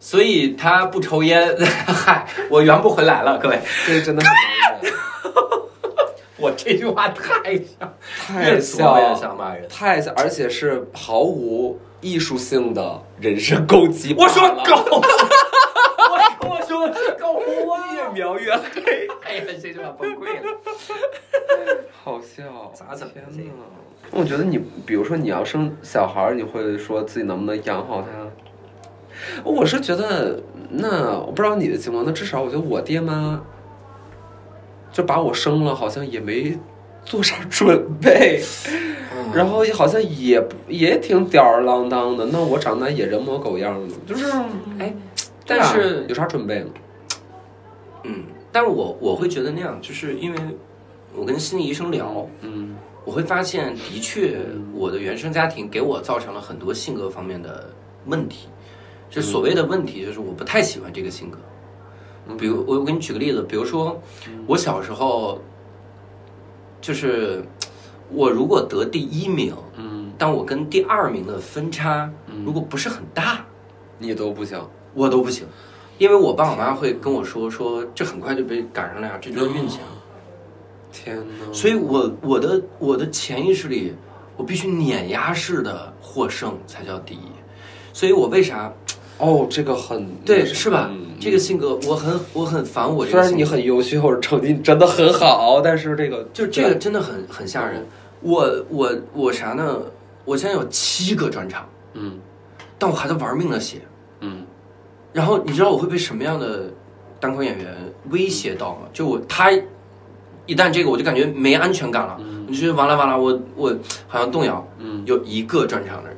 所以他不抽烟。嗨，我圆不回来了，各位，这真的很 我这句话太像，太像，像骂人。太像，而且是毫无艺术性的人身攻击。我说狗，我 我说的是狗啊，越描越黑。哎呀，这句话崩溃了。好笑，咋整天这个呐，我觉得你，比如说你要生小孩儿，你会说自己能不能养好他？我是觉得，那我不知道你的情况，那至少我觉得我爹妈就把我生了，好像也没做啥准备，嗯然后好像也也挺吊儿郎当的。那我长大也人模狗样的，就是，哎，但是有啥准备吗？嗯，但是我我会觉得那样，就是因为我跟心理医生聊，嗯我会发现，的确，我的原生家庭给我造成了很多性格方面的问题。就所谓的问题，就是我不太喜欢这个性格。比如，我我给你举个例子，比如说，我小时候，就是我如果得第一名，嗯，但我跟第二名的分差如果不是很大，你都不行，我都不行，因为我爸我妈会跟我说说这很快就被赶上了呀，这就是运气啊。天哪！所以我我的我的潜意识里，我必须碾压式的获胜才叫第一。所以我为啥哦，这个很对是吧？嗯这个性格我很我很烦我这虽然你很优秀，或者成绩真的很好，但是这个就这个真的很很吓人。我我我啥呢？我现在有七个专场，嗯但我还在玩命的写。嗯然后你知道我会被什么样的单口演员威胁到吗？就我他一旦这个我就感觉没安全感了，我就觉得完了完了，我我好像动摇。嗯，有一个专场的人，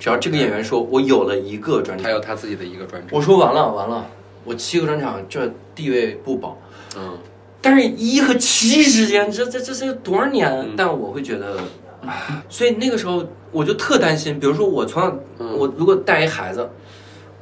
只要这个演员说我有了一个专场，他有他自己的一个专场，我说完了完了，我七个专场这地位不保。嗯但是一和七之间，这这这是多少年？嗯但我会觉得，啊所以那个时候我就特担心，比如说我从小，嗯我如果带一孩子，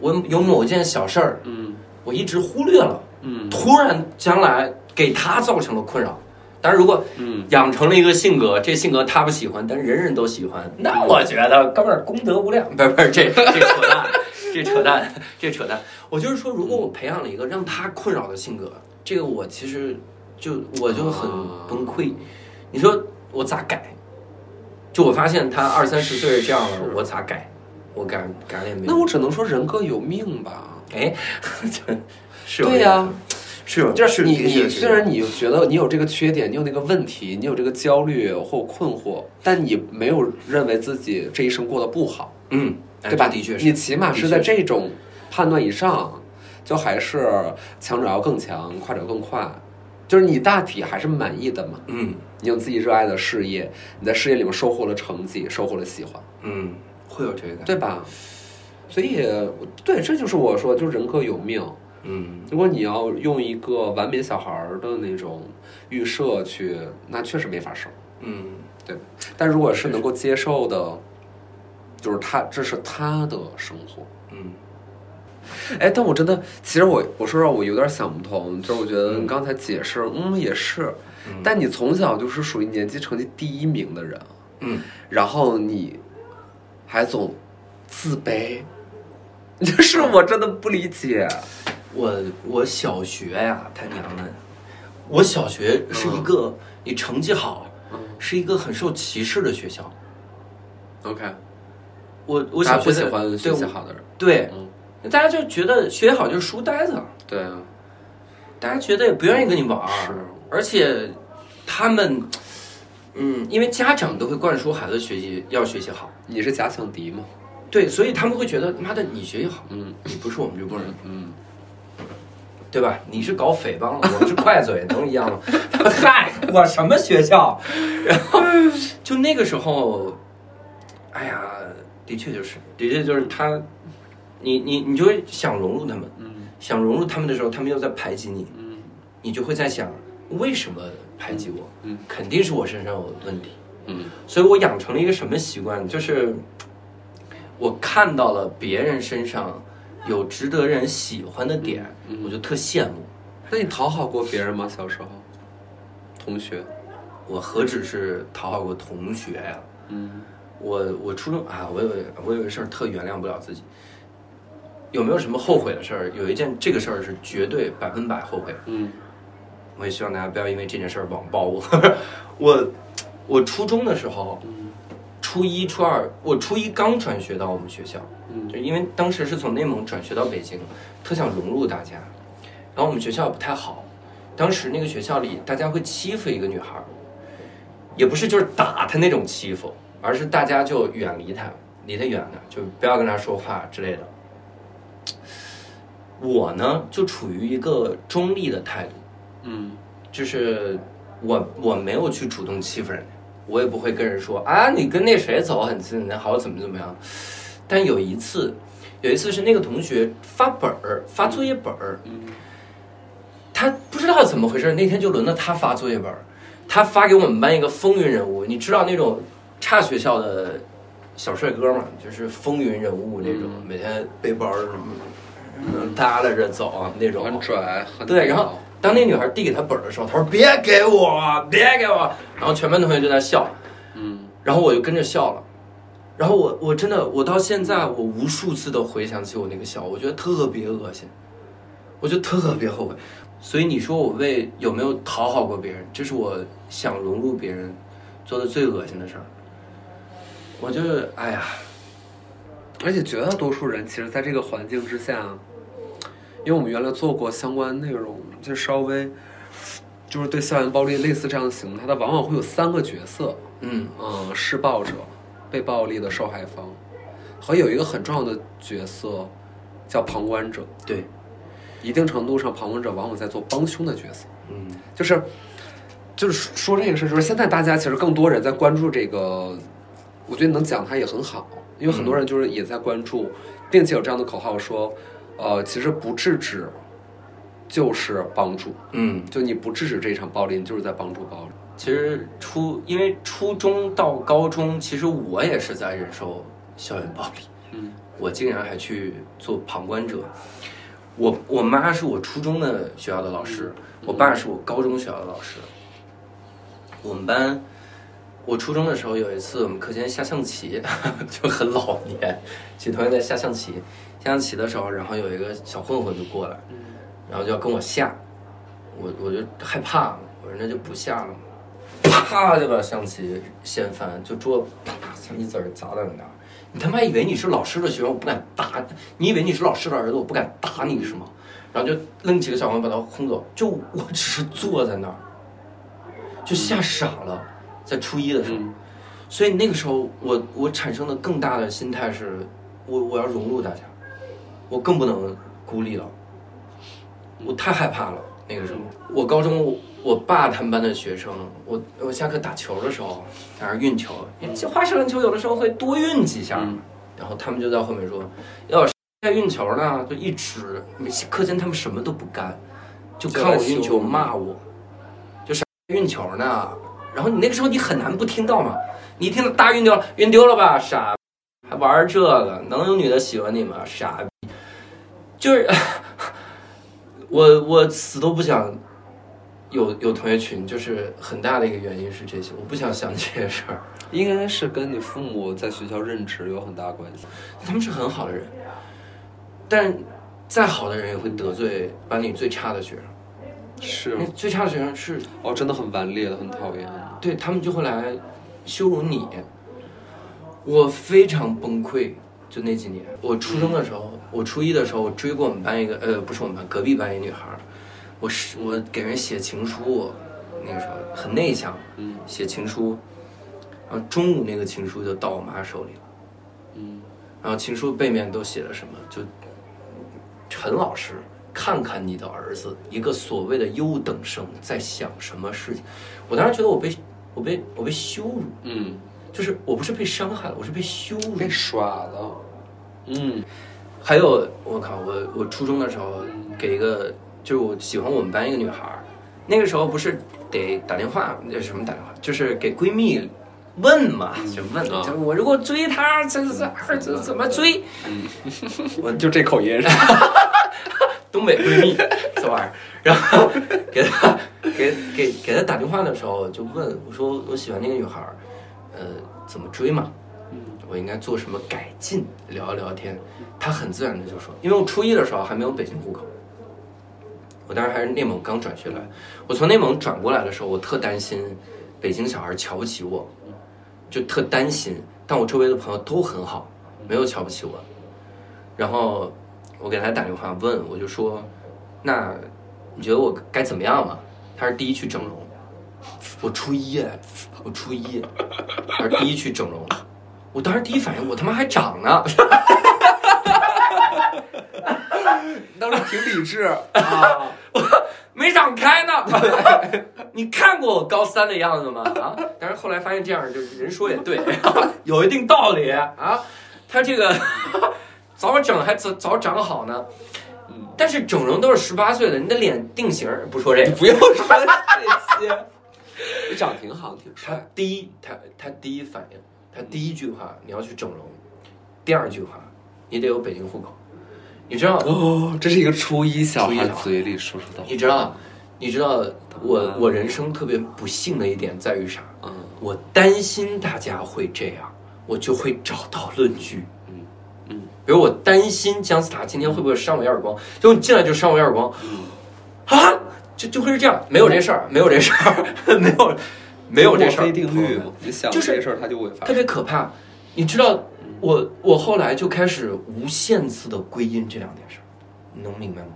我有某件小事儿，嗯我一直忽略了，嗯突然将来给他造成了困扰。但是如果嗯养成了一个性格，这性格他不喜欢，但是人人都喜欢，那我觉得哥们儿功德无量。不是不是，这这扯淡，这扯淡，这扯淡。我就是说，如果我培养了一个让他困扰的性格，这个我其实就我就很崩溃。你说我咋改？就我发现他二三十岁这样了，我咋改？我改改了也没有。那我只能说人各有命吧。哎，对呀、是有，就是你你虽然你觉得你有这个缺点，你有那个问题，你有这个焦虑或困惑，但你没有认为自己这一生过得不好，嗯，哎对吧？的确是，你起码是在这种判断以上，就还是强者要更强，快者更快，就是你大体还是满意的嘛。嗯你有自己热爱的事业，你在事业里面收获了成绩，收获了喜欢，嗯，会有这个。对吧？所以，对，这就是我说，就是人各有命。嗯如果你要用一个完美小孩儿的那种预设去，那确实没法生。嗯对但如果是能够接受的，就是他这是他的生活。嗯哎，但我真的，其实我我说实话，我有点想不通，就是我觉得嗯你刚才解释，嗯，也是，嗯但你从小就是属于年级成绩第一名的人，嗯，然后你还总自卑，就是我真的不理解。我我小学呀，他娘的，我小学是一个你成绩好，嗯。是一个很受歧视的学校。OK，我我小学不喜欢学对习好的人，对，嗯，大家就觉得学习好就是书呆子，对啊，大家觉得也不愿意跟你玩儿，是。而且他们，嗯，因为家长都会灌输孩子学习要学习好，你是假想敌吗？对，所以他们会觉得妈的你学习好，嗯。你不是我们这波人，嗯，对吧？你是搞诽谤了，我们是快嘴，能一样吗？嗨，我什么学校？然后就那个时候，哎呀，的确就是，的确就是他，你你你就会想融入他们，嗯想融入他们的时候，他们又在排挤你，嗯你就会在想，为什么排挤我？嗯肯定是我身上有问题。嗯所以我养成了一个什么习惯，就是我看到了别人身上有值得人喜欢的点，嗯我就特羡慕。那你讨好过别人吗？小时候，同学？我何止是讨好过同学呀、嗯我我初中啊，我有我有一个事儿特原谅不了自己。有没有什么后悔的事儿？有一件这个事儿是绝对百分百后悔。嗯我也希望大家不要因为这件事儿网暴我。我我初中的时候，嗯初一、初二，我初一刚转学到我们学校，嗯就因为当时是从内蒙转学到北京，特想融入大家。然后我们学校不太好，当时那个学校里，大家会欺负一个女孩，也不是就是打她那种欺负，而是大家就远离她，离她远的，就不要跟她说话之类的。我呢，就处于一个中立的态度，嗯就是我我没有去主动欺负人家，我也不会跟人说啊，你跟那谁走很近，好怎么怎么样。但有一次，有一次是那个同学发本儿发作业本儿，嗯他不知道怎么回事，那天就轮到他发作业本儿，他发给我们班一个风云人物，你知道那种差学校的小帅哥嘛，就是风云人物那种，每天背包儿什么嗯。耷拉着走啊那种，很拽，很对，然后当那女孩递给他本的时候，他说别给我，别给我，然后全班同学就在笑，嗯然后我就跟着笑了，然后我我真的我到现在我无数次的回想起我那个笑，我觉得特别恶心，我就特别后悔。所以你说我为有没有讨好过别人，这是我想融入别人做的最恶心的事儿。我就是哎呀，而且绝大多数人其实在这个环境之下，因为我们原来做过相关内容，就稍微就是对校园暴力类似这样的形态，它往往会有三个角色，嗯嗯，施暴者、被暴力的受害方，和有一个很重要的角色叫旁观者。对，一定程度上，旁观者往往在做帮凶的角色。嗯就是就是说这个事，就是现在大家其实更多人在关注这个，我觉得能讲它也很好，因为很多人就是也在关注，并且有这样的口号说，呃，其实不制止就是帮助，嗯，就你不制止这场暴力，你就是在帮助暴力。其实初因为初中到高中，其实我也是在忍受校园暴力。嗯，我竟然还去做旁观者。我我妈是我初中的学校的老师，我爸是我高中学校的老师。我们班，我初中的时候有一次我们课间下象棋，就很老年，几同学在下象棋。下象棋的时候，然后有一个小混混就过来，然后就要跟我下，我我就害怕，我说那就不下了嘛。啪就把象棋掀翻，就桌啪一子儿砸在那儿。你他妈以为你是老师的学生，我不敢打你；以为你是老师的儿子，我不敢打你是吗？然后就扔几个小朋友把他轰走。就我只是坐在那儿，就吓傻了，在初一的时候。嗯所以那个时候我我产生的更大的心态是，我我要融入大家，我更不能孤立了。我太害怕了。那个时候，我高中我我爸他们班的学生，我我下课打球的时候，在那儿运球，因为花式篮球有的时候会多运几下，嗯然后他们就在后面说，要是在运球呢，就一直课间他们什么都不干，就看我运球骂我，就是运球呢。然后你那个时候你很难不听到嘛，你一听到大运丢了，运丢了吧，傻，还玩这个，能有女的喜欢你吗？傻逼，就是我我死都不想有有同学群，就是很大的一个原因是这些，我不想想这些事儿。应该是跟你父母在学校任职有很大关系。他们是很好的人，但再好的人也会得罪班里最差的学生。是那最差的学生是哦，真的很顽劣的，很讨厌。对他们就会来羞辱你，我非常崩溃。就那几年，我初中的时候，我初一的时候，我追过我们班一个，呃，不是我们班，隔壁班一女孩儿，我是我给人写情书，那个时候很内向，嗯写情书，然后中午那个情书就到我妈手里了，嗯然后情书背面都写了什么？就陈老师，看看你的儿子，一个所谓的优等生在想什么事情。我当时觉得我被我被我被羞辱，嗯，就是我不是被伤害了，我是被羞辱。被耍了。嗯还有，我靠，我我初中的时候给一个，就是我喜欢我们班一个女孩儿，那个时候不是得打电话，那什么打电话，就是给闺蜜问嘛，就问，啊就我如果追她，这这这这怎么追？我就这口音是 东北闺蜜这玩意儿，然后给她给给给她打电话的时候就问我说我喜欢那个女孩儿，呃，怎么追嘛？我应该做什么改进？聊一聊天，他很自然的就说，因为我初一的时候还没有北京户口，我当时还是内蒙刚转学来，我从内蒙转过来的时候，我特担心北京小孩瞧不起我，就特担心，但我周围的朋友都很好，没有瞧不起我，然后我给他打电话问，我就说，那你觉得我该怎么样嘛？他是第一去整容。我初一，我初一，他是第一去整容。我当时第一反应，我他妈还长呢。当时挺理智 啊，没长开呢。你看过我高三的样子吗？啊！但是后来发现这样，就是人说也对，有一定道理啊。他这个早整还早早长好呢。但是整容都是十八岁的，你的脸定型不说这个，不用说这些。你长挺好，挺他第一，他他第一反应，他第一句话你要去整容，第二句话你得有北京户口。你知道哦，这是一个初一小孩嘴里说出的。你知道，你知道我我人生特别不幸的一点在于啥？嗯，我担心大家会这样，我就会找到论据。嗯嗯，比如我担心姜思达今天会不会扇我一耳光，就进来就扇我一耳光。啊，就就会是这样，没有这事儿，没有这事儿，没有没有这事儿。定律嘛，你想就是这事儿，它就会发生。特别可怕，你知道。我我后来就开始无限次的归因这两件事，你能明白吗？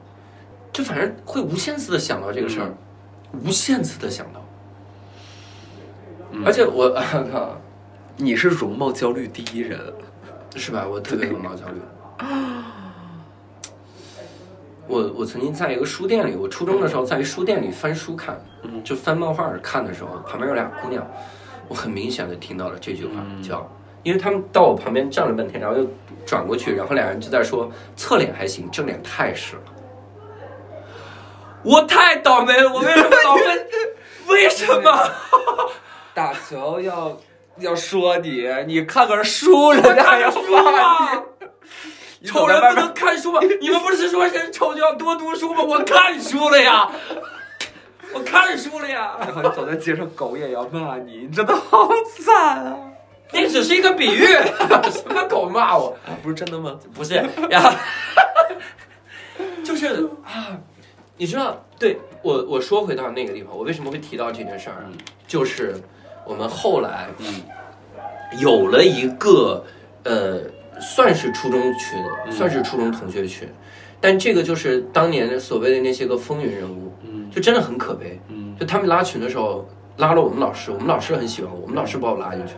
就反正会无限次的想到这个事儿，无限次的想到，而且 我靠，你是容貌焦虑第一人，是吧？我特别容貌焦虑。我我曾经在一个书店里，我初中的时候在一书店里翻书看，就翻漫画看的时候，旁边有俩姑娘，我很明显的听到了这句话，叫。因为他们到我旁边站了半天，然后又转过去，然后俩人就在说侧脸还行，正脸太实了。我太倒霉了，我为什么倒霉？为什么？打球要要说你，你看个书，人家还要骂你。丑人不能看书吗？你们不是说人丑就要多读书吗？我看书了呀，我看书了呀。然后你走在街上，狗也要骂你，你真的好惨啊。那只是一个比喻，什么狗骂我？不是真的吗？不是呀，就是啊，你知道，对我我说回到那个地方，我为什么会提到这件事儿？就是我们后来嗯有了一个呃，算是初中群，算是初中同学群，但这个就是当年所谓的那些个风云人物，就真的很可悲。就他们拉群的时候拉了我们老师，我们老师很喜欢我，我们老师把我拉进去。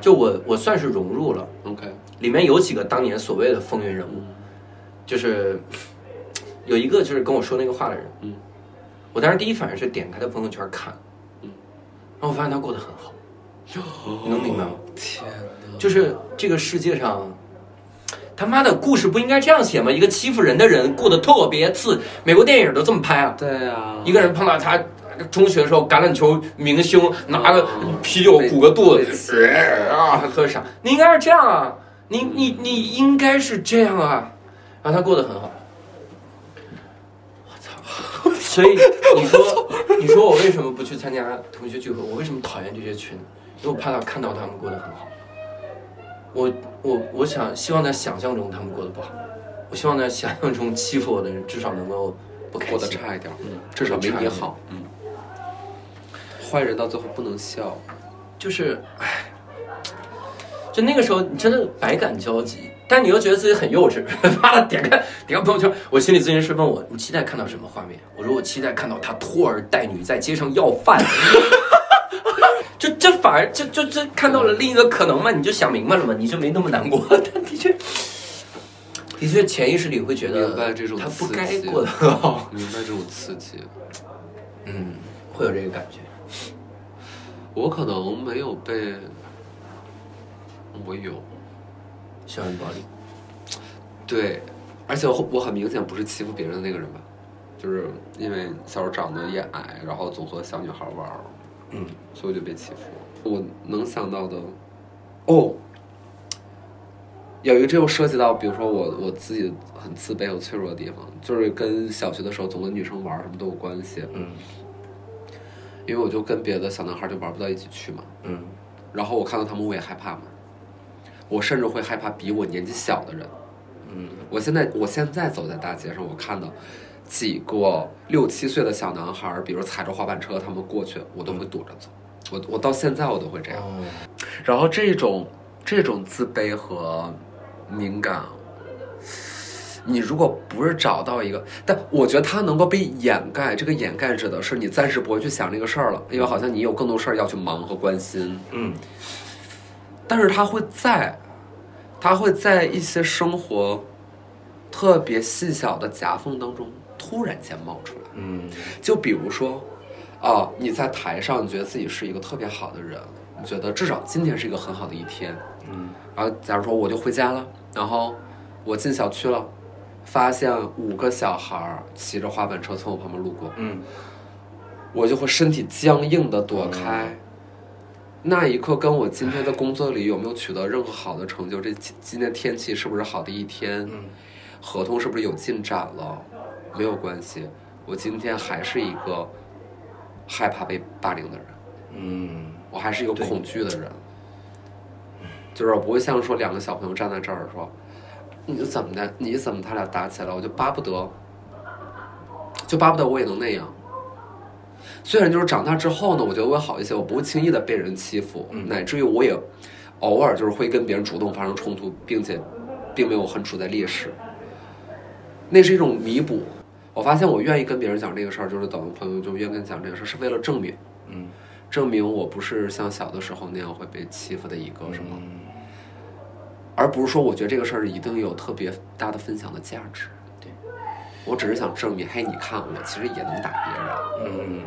就我我算是融入了，OK，里面有几个当年所谓的风云人物，就是有一个就是跟我说那个话的人，嗯，我当时第一反应是点开他朋友圈看，嗯，然后我发现他过得很好，你能明白吗？天就是这个世界上，他妈的故事不应该这样写吗？一个欺负人的人过得特别次，美国电影都这么拍啊，对啊，一个人碰到他。中学的时候，橄榄球明星拿个啤酒鼓个肚子，啊，喝啥？你应该是这样啊，你你你应该是这样啊，然后他过得很好。我操！所以你说，你说我为什么不去参加同学聚会？我为什么讨厌这些群？因为我怕他看到他们过得很好。我我我想希望在想象中他们过得不好。我希望在想象中欺负我的人至少能够不过得差一点，嗯，至少没你好，嗯。坏人到最后不能笑，就是，唉，就那个时候你真的百感交集，但你又觉得自己很幼稚。妈的，点开点开朋友圈，我心理咨询师问我，你期待看到什么画面？我说我期待看到他拖儿带女在街上要饭。就这反而就就这看到了另一个可能嘛？你就想明白了嘛？你就没那么难过。但的确，的确潜意识里会觉得，明白这种他不该过得很好，明白这种刺激，嗯，会有这个感觉。我可能没有被，我有校园暴力，对，而且我我很明显不是欺负别人的那个人吧，就是因为小时候长得也矮，然后总和小女孩玩儿，嗯，所以我就被欺负。我。能想到的，哦，有一个这又涉及到，比如说我我自己很自卑和脆弱的地方，就是跟小学的时候总跟女生玩什么都有关系，嗯。因为我就跟别的小男孩就玩不到一起去嘛，嗯，然后我看到他们我也害怕嘛，我甚至会害怕比我年纪小的人，嗯，我现在我现在走在大街上，我看到几个六七岁的小男孩，比如踩着滑板车，他们过去，我都会躲着走，我我到现在我都会这样，然后这种这种自卑和敏感，你如果不是找到一个，但我觉得它能够被掩盖，这个掩盖指的是你暂时不会去想这个事儿了，因为好像你有更多事儿要去忙和关心。嗯。但是它会在，它会在一些生活特别细小的夹缝当中突然间冒出来。嗯。就比如说，哦，你在台上，你觉得自己是一个特别好的人，你觉得至少今天是一个很好的一天。嗯。然后假如说我就回家了，然后我进小区了，发现五个小孩儿骑着滑板车从我旁边路过，嗯。我就会身体僵硬的躲开。那一刻跟我今天的工作里有没有取得任何好的成就，这今今天天气是不是好的一天，嗯。合同是不是有进展了，没有关系。我今天还是一个害怕被霸凌的人，嗯我还是一个恐惧的人，就是我不会像说两个小朋友站在这儿说，你怎么的，你怎么他俩打起来了，我就巴不得，就巴不得我也能那样。虽然就是长大之后呢，我觉得我好一些，我不会轻易的被人欺负，嗯乃至于我也偶尔就是会跟别人主动发生冲突，并且并没有很处在劣势。那是一种弥补。我发现我愿意跟别人讲这个事儿，就是等朋友就愿意跟讲这个事儿，是为了证明，嗯证明我不是像小的时候那样会被欺负的一个什么，嗯而不是说我觉得这个事儿一定有特别大的分享的价值。对，我只是想证明，嘿，你看我其实也能打别人。嗯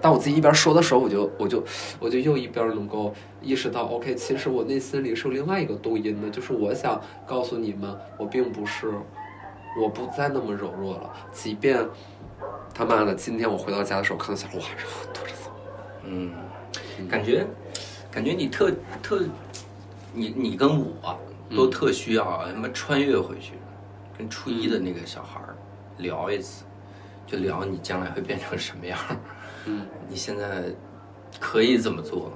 但我自己一边说的时候，我就我就我就又一边能够意识到，OK，其实我内心里是有另外一个动因的，就是我想告诉你们，我并不是，我不再那么柔弱了。即便他妈的今天我回到家的时候看到小孩，我还是躲着走。嗯，感觉感觉你特特，你你跟我都特需要啊他妈穿越回去，跟初一的那个小孩儿聊一次，就聊你将来会变成什么样儿。嗯，你现在可以怎么做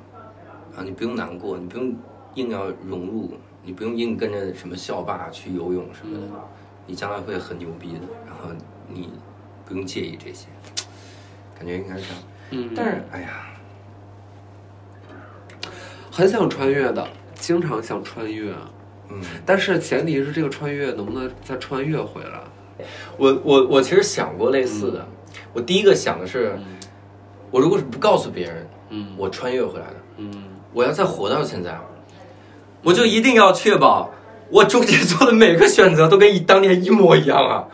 啊？你不用难过，你不用硬要融入，你不用硬跟着什么校霸去游泳什么的，你将来会很牛逼的。然后你不用介意这些，感觉应该是这样。嗯但是哎呀，很想穿越的，经常想穿越，嗯。但是前提是这个穿越能不能再穿越回来？我我我其实想过类似的，我第一个想的是，我如果是不告诉别人，嗯我穿越回来的，嗯我要再活到现在，我就一定要确保我中间做的每个选择都跟一当年一模一样啊。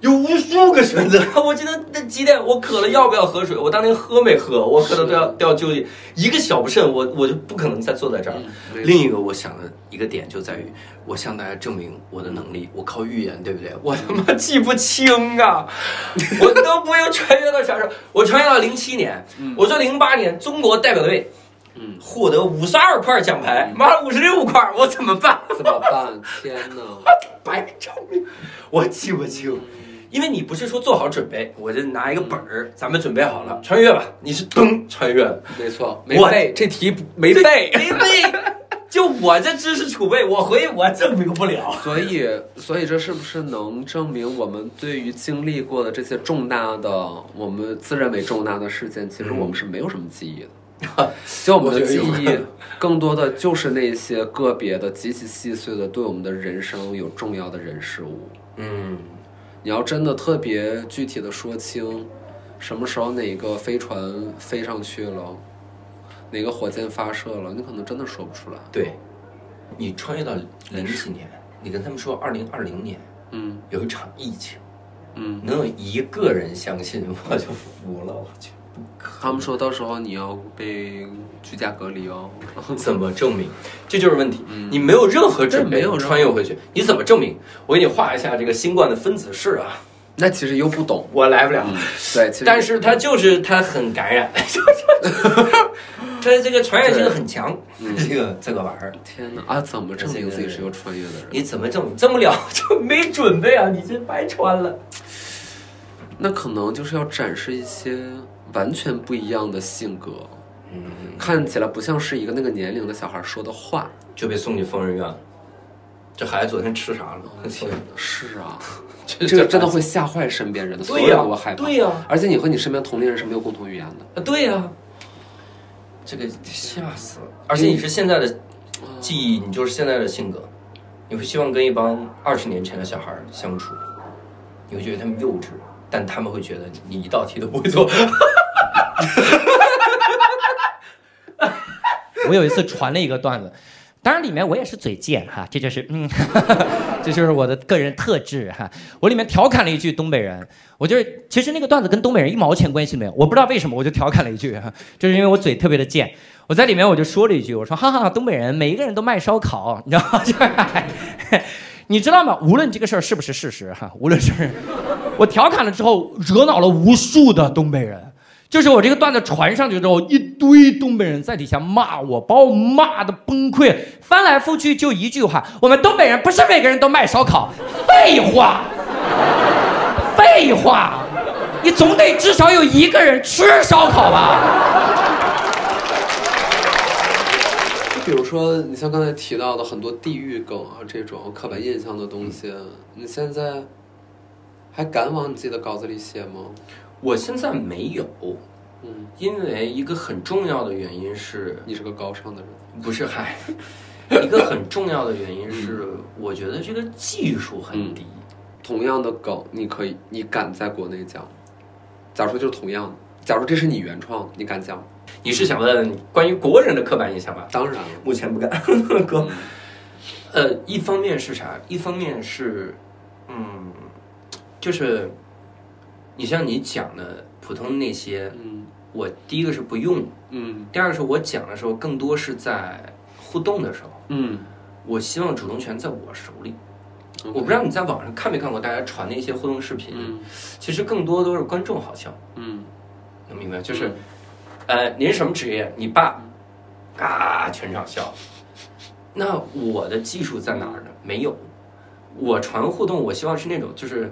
有无数个选择，我记得那几点我渴了要不要喝水，我当年喝没喝，我可能都要都要纠结，一个小不慎，我我就不可能再坐在这儿。另一个我想的一个点就在于，我向大家证明我的能力，我靠预言，对不对？我他妈记不清啊，我都不用穿越到啥时候，我穿越到零七年，我说零八年中国代表队。嗯，获得五十二块奖牌，妈五十六块，我怎么办？怎么办？天哪！白证明，我记不清，因为你不是说做好准备，我就拿一个本儿，咱们准备好了穿越吧。你是噔穿越了，没错，没我背这题没背。没背，就我这知识储备，我回去我证明不了。所以，所以这是不是能证明我们对于经历过的这些重大的，我们自认为重大的事件，其实我们是没有什么记忆的。就我们的记忆更多的就是那些个别的、极其细碎的，对我们的人生有重要的人事物。嗯，你要真的特别具体的说清，什么时候哪个飞船飞上去了，哪个火箭发射了，你可能真的说不出来。对，你穿越到零几年，你跟他们说二零二零年嗯有一场疫情，嗯，能有一个人相信，我就服了，我去。他们说到时候你要被居家隔离哦。怎么证明？这就是问题。你没有任何准备，对没有穿越回去，你怎么证明？我给你画一下这个新冠的分子式啊，那其实又不懂。我来不了。对，其实但是它就是它很感染，它这个传染性很强，这个这个玩意儿，天哪啊！怎么证明自己是个穿越的人？你怎么证明？证不了，就没准备啊，你这白穿了。那可能就是要展示一些完全不一样的性格，嗯，看起来不像是一个那个年龄的小孩说的话。就被送去疯人院了。这孩子昨天吃啥了？天哪，是啊，这 这个真的会吓坏身边人的，所有对呀人都害怕。对呀而且你和你身边同龄人是没有共同语言的。啊，对呀、这个吓死了。而且你是现在的记忆，你就是现在的性格，你会希望跟一帮二十年前的小孩相处，你会觉得他们幼稚，但他们会觉得你一道题都不会做。我有一次传了一个段子，当然里面我也是嘴贱哈，这就是嗯，这就是我的个人特质哈。我里面调侃了一句东北人，我就是其实那个段子跟东北人一毛钱关系没有，我不知道为什么我就调侃了一句哈，就是因为我嘴特别的贱。我在里面我就说了一句，我说哈哈，东北人每一个人都卖烧烤，你知道吗？就 是你知道吗？无论这个事儿是不是事实哈，无论是，我调侃了之后，惹恼了无数的东北人。就是我这个段子传上去之后，一堆东北人在底下骂我，把我骂的崩溃，翻来覆去就一句话：我们东北人不是每个人都卖烧烤。废话，废话，你总得至少有一个人吃烧烤吧？就比如说，你像刚才提到的很多地域梗啊，这种刻板印象的东西，你现在还敢往你自己的稿子里写吗？我现在没有，嗯，因为一个很重要的原因是，你是个高尚的人。不是嗨，一个很重要的原因是，我觉得这个技术很低。同样的梗，你可以，你敢在国内讲？假如说就是同样的，假如这是你原创，你敢讲？你是想问关于国人的刻板印象吧？当然了，目前不敢，哥。呃，一方面是啥？一方面是，嗯，就是，你像你讲的普通那些，嗯我第一个是不用，嗯第二个是我讲的时候更多是在互动的时候，嗯，我希望主动权在我手里。我不知道你在网上看没看过大家传的一些互动视频，嗯其实更多都是观众好像，嗯，能明白？就是，呃，您是什么职业？你爸，啊，全场笑。那我的技术在哪儿呢？没有。我传互动，我希望是那种，就是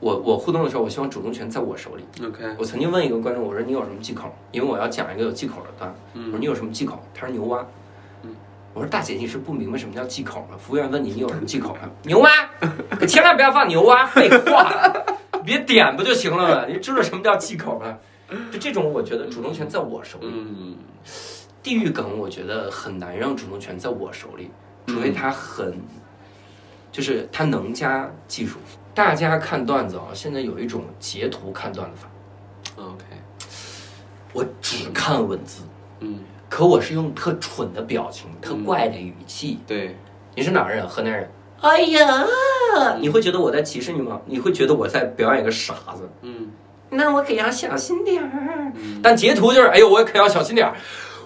我我互动的时候，我希望主动权在我手里。OK，我曾经问一个观众，我说你有什么忌口？因为我要讲一个有忌口的段子。我说嗯你有什么忌口？他说牛蛙。我说大姐，你是不明白什么叫忌口吗？服务员问你，你有什么忌口吗？牛蛙，可千万不要放牛蛙，废话，别点不就行了吗？你知道什么叫忌口吗？就这种，我觉得主动权在我手里。嗯地域梗，我觉得很难让主动权在我手里，除非他很，就是他能加技术。大家看段子啊，现在有一种截图看段子法，，OK，我只看文字，嗯，可我是用特蠢的表情、特怪的语气。对，你是哪儿人？河南人。哎呀，你会觉得我在歧视你吗？你会觉得我在表演一个傻子？嗯那我可要小心点儿。但截图就是，哎呦，我可要小心点儿。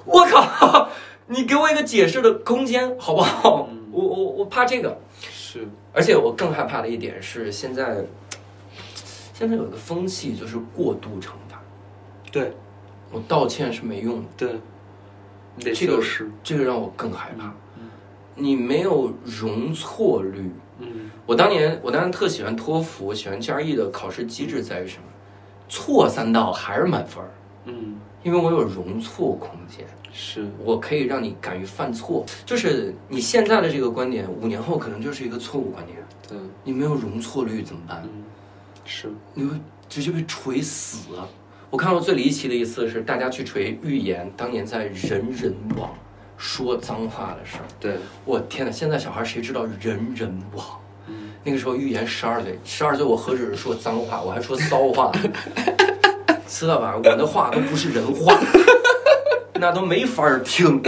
我靠，你给我一个解释的空间好不好？我我我怕这个，是，而且我更害怕的一点是，现在现在有一个风气就是过度惩罚。对我道歉是没用的，对，你得这个是，这个让我更害怕。你没有容错率。嗯我当年我当年特喜欢托福，喜欢 GRE 的考试机制在于什么？错三道还是满分儿，嗯，因为我有容错空间，是，我可以让你敢于犯错。就是你现在的这个观点，五年后可能就是一个错误观点。对，你没有容错率怎么办？嗯是，你会直接被锤死啊！我看过最离奇的一次是大家去锤预言当年在人人网说脏话的事儿。对，我天哪！现在小孩谁知道人人网？嗯那个时候预言十二岁，十二岁我何止是说脏话，我还说骚话，知道吧？我的话都不是人话，那都没法儿听。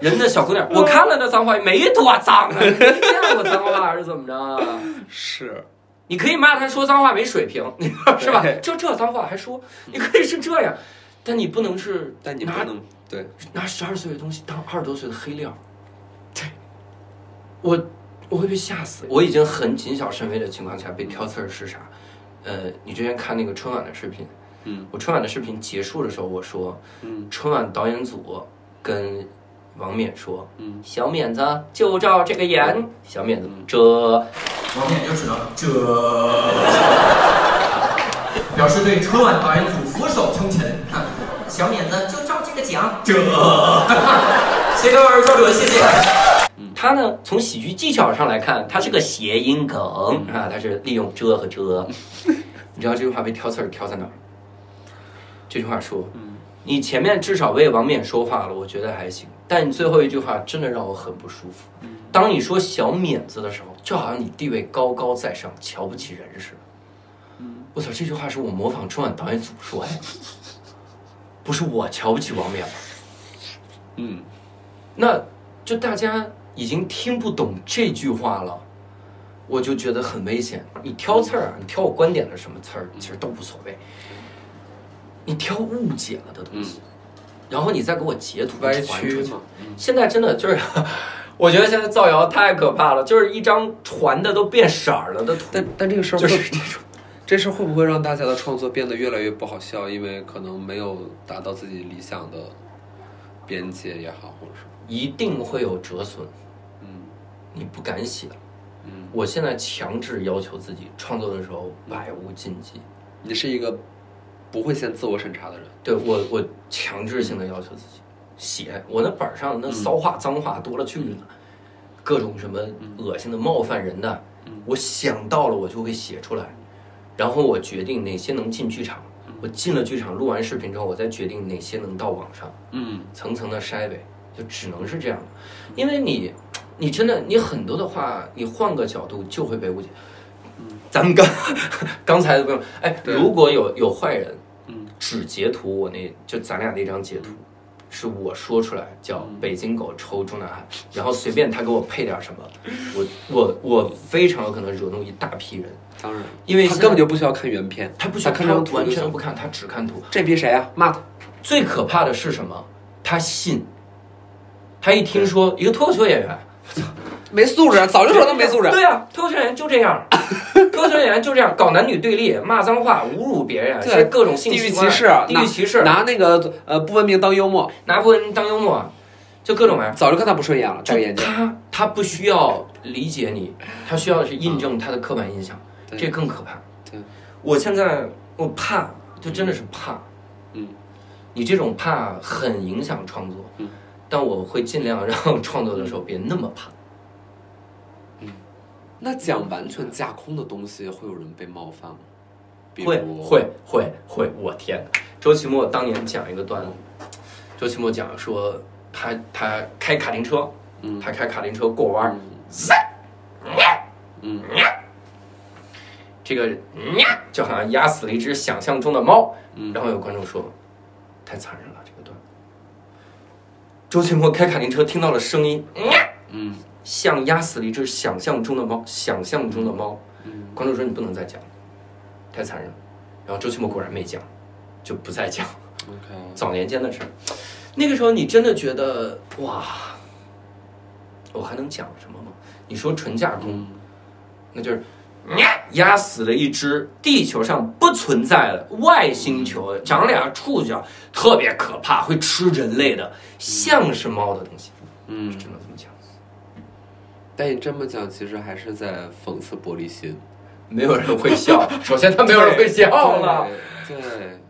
人家小姑娘，我看了那脏话没多脏啊，你没见过脏话还是怎么着啊？是，你可以骂他说脏话没水平，是吧对？就这脏话还说，你可以是这样，但你不能是但你不能，对，拿十二岁的东西当二十多岁的黑料，对，我我会被吓死。我已经很谨小慎微的情况下被挑刺儿是啥？呃，你之前看那个春晚的视频，嗯我春晚的视频结束的时候，我说嗯春晚导演组跟王冕说，嗯小冕子就照这个演，小冕子这，王冕就只能这，表示对春晚导演组俯首称臣。小冕子就照这个讲，这，谢谢各位教主，谢谢。他呢，从喜剧技巧上来看，它是个谐音梗啊，它是利用这和这。你知道这句话被挑刺儿挑在哪儿？这句话说，你前面至少为王冕说话了，我觉得还行，但你最后一句话真的让我很不舒服。当你说小冕子的时候，就好像你地位高高在上，瞧不起人似的。我操，这句话是我模仿春晚导演组说的，不是我瞧不起王冕了。嗯，那就大家已经听不懂这句话了，我就觉得很危险。你挑刺儿啊，你挑我观点的什么刺儿，其实都无所谓。你挑误解了的东西，然后你再给我截图歪曲嘛。现在真的就是，我觉得现在造谣太可怕了，就是一张传的都变色儿了的图，但但这个事儿就会是这种。这事儿会不会让大家的创作变得越来越不好笑？因为可能没有达到自己理想的边界也好，或者是一定会有折损，嗯你不敢写。嗯，我现在强制要求自己创作的时候百无禁忌。你是一个不会先自我审查的人。对我，我强制性的要求自己写，我那本儿上那骚话脏话多了去了，各种什么恶心的、冒犯人的，我想到了我就会写出来，然后我决定哪些能进剧场，我进了剧场录完视频之后，我再决定哪些能到网上，嗯。层层的筛呗，就只能是这样的，因为你，你真的你很多的话，你换个角度就会被误解。咱们刚 刚才的不用，哎，如果有有坏人，嗯，只截图我那就咱俩那张截图，是我说出来叫北京狗抽中南海，然后随便他给我配点什么，我我我非常有可能惹怒一大批人，当然，因为他根本就不需要看原片，他不需要看这张图完全不看，他只看图。这批谁啊？骂他。最可怕的是什么？他信，他一听说一个脱口秀演员，没素质，早就说他没素质。对呀、脱口秀演员就这样，脱口秀演员就这样搞男女对立，骂脏话，侮辱别人，对是各种性地域歧视，啊地域歧视，拿拿那个呃不文明当幽默，拿不文明当幽默，就各种玩意儿。早就看他不顺眼了，戴个眼镜。他他不需要理解你，他需要的是印证他的刻板印象，对这更可怕。对，我现在我怕，就真的是怕。嗯，你这种怕很影响创作。嗯，但我会尽量让创作的时候别那么怕。那讲完全架空的东西，会有人被冒犯吗？会会会会，我天哪！周奇墨当年讲一个段子，周奇墨讲说他他开卡丁车，嗯他开卡丁车过弯儿，嗯这个呀就好像压死了一只想象中的猫。嗯然后有观众说，太残忍了这。周奇墨开卡丁车听到了声音，嗯像压死了一只想象中的猫，想象中的猫。嗯观众说你不能再讲，太残忍了。然后周奇墨果然没讲，就不再讲。，OK，早年间的事儿，那个时候你真的觉得哇，我还能讲什么吗？你说纯架空，嗯那就是呀压死了一只地球上不存在的外星球，长俩触角，特别可怕，会吃人类的，像是猫的东西，嗯只，能这么讲。但你这么讲，其实还是在讽刺玻璃心。没有人会笑，首先他没有人会笑了，对，对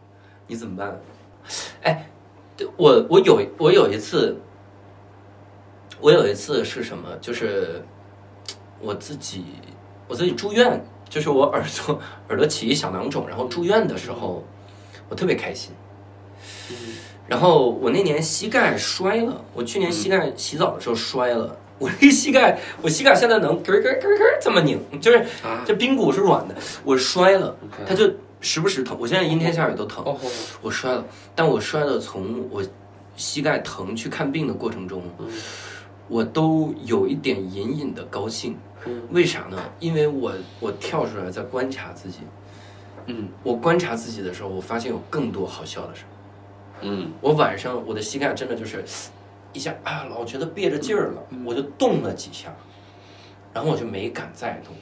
你怎么办？哎，我我有我有一次，我有一次是什么？就是我自己我自己住院，就是我耳朵耳朵起一小囊肿，然后住院的时候，我特别开心。然后我那年膝盖摔了，我去年膝盖洗澡的时候摔了，我这膝盖我膝盖现在能咯咯咯咯这么拧，就是啊，这髌骨是软的，我摔了它就时不时疼，我现在阴天下雨都疼。我摔了，但我摔了，从我膝盖疼去看病的过程中，嗯我都有一点隐隐的高兴。嗯为啥呢？因为我我跳出来在观察自己，嗯我观察自己的时候，我发现有更多好笑的事儿。嗯我晚上我的膝盖真的就是一下啊，老觉得憋着劲儿了，嗯我就动了几下，然后我就没敢再动。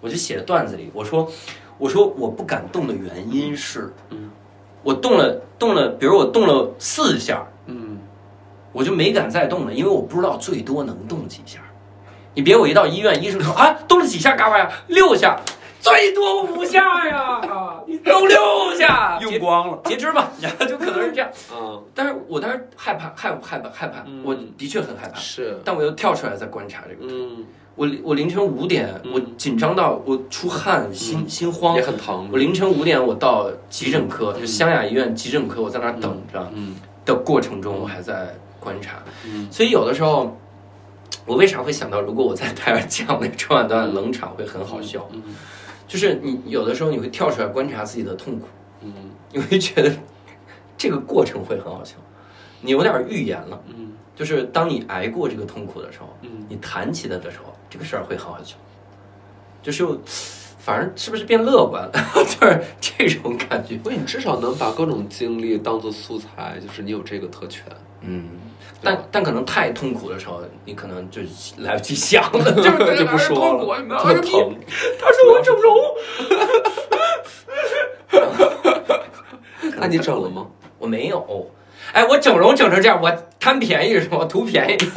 我就写段子里，我说我说我不敢动的原因是，嗯我动了动了，比如我动了四下，嗯我就没敢再动了，因为我不知道最多能动几下。你别我一到医院，医生说啊，动了几下，嘎巴呀，六下，最多五下呀，你动六下，用光了。截肢吧，然后就可能是这样。嗯，但是我当时害怕，害害怕，害怕，嗯我的确很害怕，是，但我又跳出来在观察这个。嗯，我我凌晨五点，嗯我紧张到我出汗，心心慌也。很疼。我凌晨五点，我到急诊科，就湘雅医院急诊科，我在那儿等着嗯的过程中，我还在观察。嗯所以有的时候，我为啥会想到，如果我在台上讲那春晚段冷场会很好笑？嗯就是你有的时候你会跳出来观察自己的痛苦，嗯你会觉得这个过程会很好笑，你有点预言了。嗯就是当你挨过这个痛苦的时候，嗯你谈起来的时候，这个事儿会很好笑。就是反正是不是变乐观了？就是这种感觉。所以你至少能把各种经历当做素材，就是你有这个特权。嗯，但但可能太痛苦的时候，你可能就来不及想了，就是就不说了，你知道吗特疼。他说我整容，那你整了吗？我没有。哎，我整容整成这样，我贪便宜是吧？我图便宜。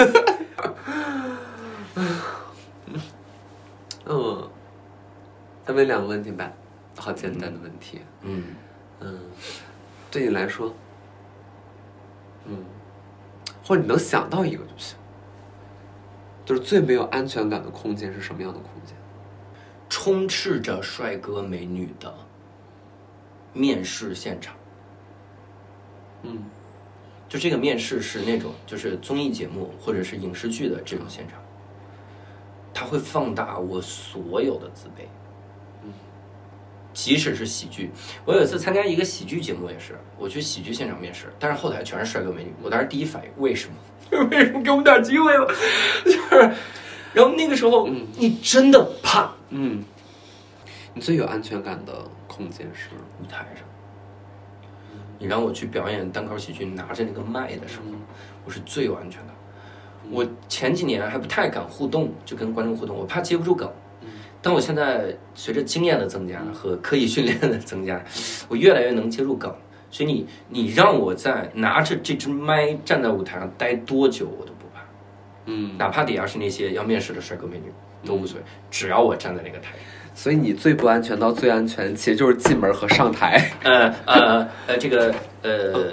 嗯，再问两个问题吧，好简单的问题。嗯，嗯，对你来说，嗯，或者你能想到一个就行。就是最没有安全感的空间是什么样的空间？充斥着帅哥美女的面试现场。嗯就这个面试是那种就是综艺节目或者是影视剧的这种现场，它会放大我所有的自卑，即使是喜剧。我有一次参加一个喜剧节目，也是我去喜剧现场面试，但是后台全是帅哥美女，我当时第一反应为什么？为什么给我们点机会吧？就是，然后那个时候你真的怕嗯，你最有安全感的空间是？舞台上，你让我去表演单口喜剧，拿着那个麦的时候，我是最有安全感。我前几年还不太敢互动，就跟观众互动，我怕接不住梗。但我现在随着经验的增加和刻意训练的增加，我越来越能接住梗。所以你你让我在拿着这支麦站在舞台上待多久，我都不怕，嗯，哪怕底下是那些要面试的帅哥美女都无所谓，只要我站在那个台上。所以你最不安全到最安全，其实就是进门和上台。呃呃呃，这个呃，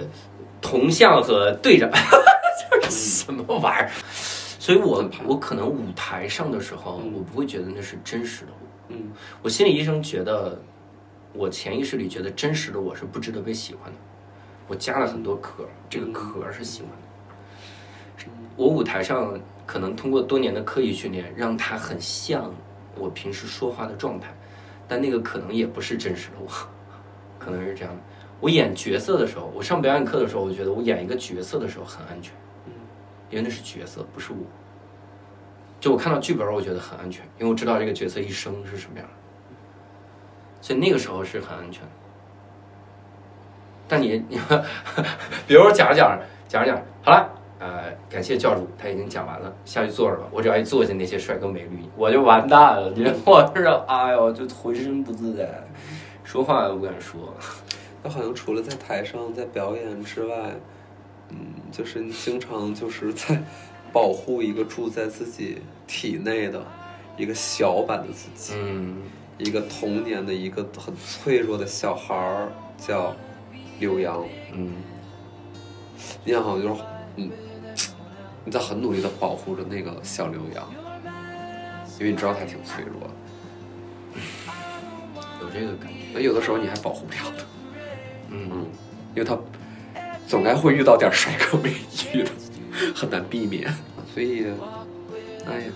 铜像和队长，这是什么玩意儿？所以我我可能舞台上的时候，嗯我不会觉得那是真实的我。嗯我心理医生觉得，我潜意识里觉得真实的我是不值得被喜欢的。我加了很多壳，这个壳是喜欢的。我舞台上可能通过多年的刻意训练，让它很像我平时说话的状态，但那个可能也不是真实的我，可能是这样的。我演角色的时候，我上表演课的时候，我觉得我演一个角色的时候很安全，因为那是角色，不是我。就我看到剧本，我觉得很安全，因为我知道这个角色一生是什么样的，所以那个时候是很安全的。但你你，比如说讲着讲着讲着讲着，好了，呃，感谢教主，他已经讲完了，下去坐着吧。我只要一坐下，那些帅哥美女，我就完蛋了。你 我是哎呦，就浑身不自在，说话都不敢说。他好像除了在台上在表演之外，嗯，就是你经常就是在保护一个住在自己体内的一个小版的自己，嗯，一个童年的一个很脆弱的小孩儿，叫刘洋。嗯，你好像就是，嗯，你在很努力的保护着那个小刘洋，因为你知道他挺脆弱的，有这个感觉。那有的时候你还保护不了他。嗯，因为他总该会遇到点帅哥美女的，很难避免。所以，哎呀，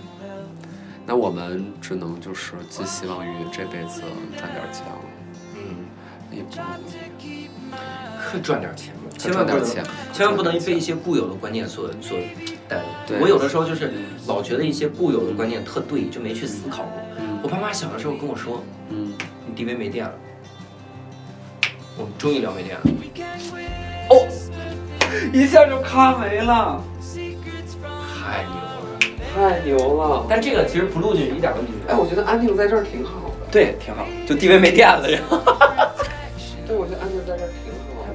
那我们只能就是寄希望于这辈子赚点钱了。嗯，也不可赚点钱嘛，可千万不能千万不能被一些固有的观念所所带对。我有的时候就是老觉得一些固有的观念特对，就没去思考过。嗯我爸妈小的时候跟我说，嗯，你 DV 没电了，我们终于聊没电了。哦，一下就咔没了，太牛了！太牛了！但这个其实不录进去一点问题没哎，我觉得安静在这儿挺好的。对，挺好，就地位没电了，然后。对，我觉得安静在这儿挺好的。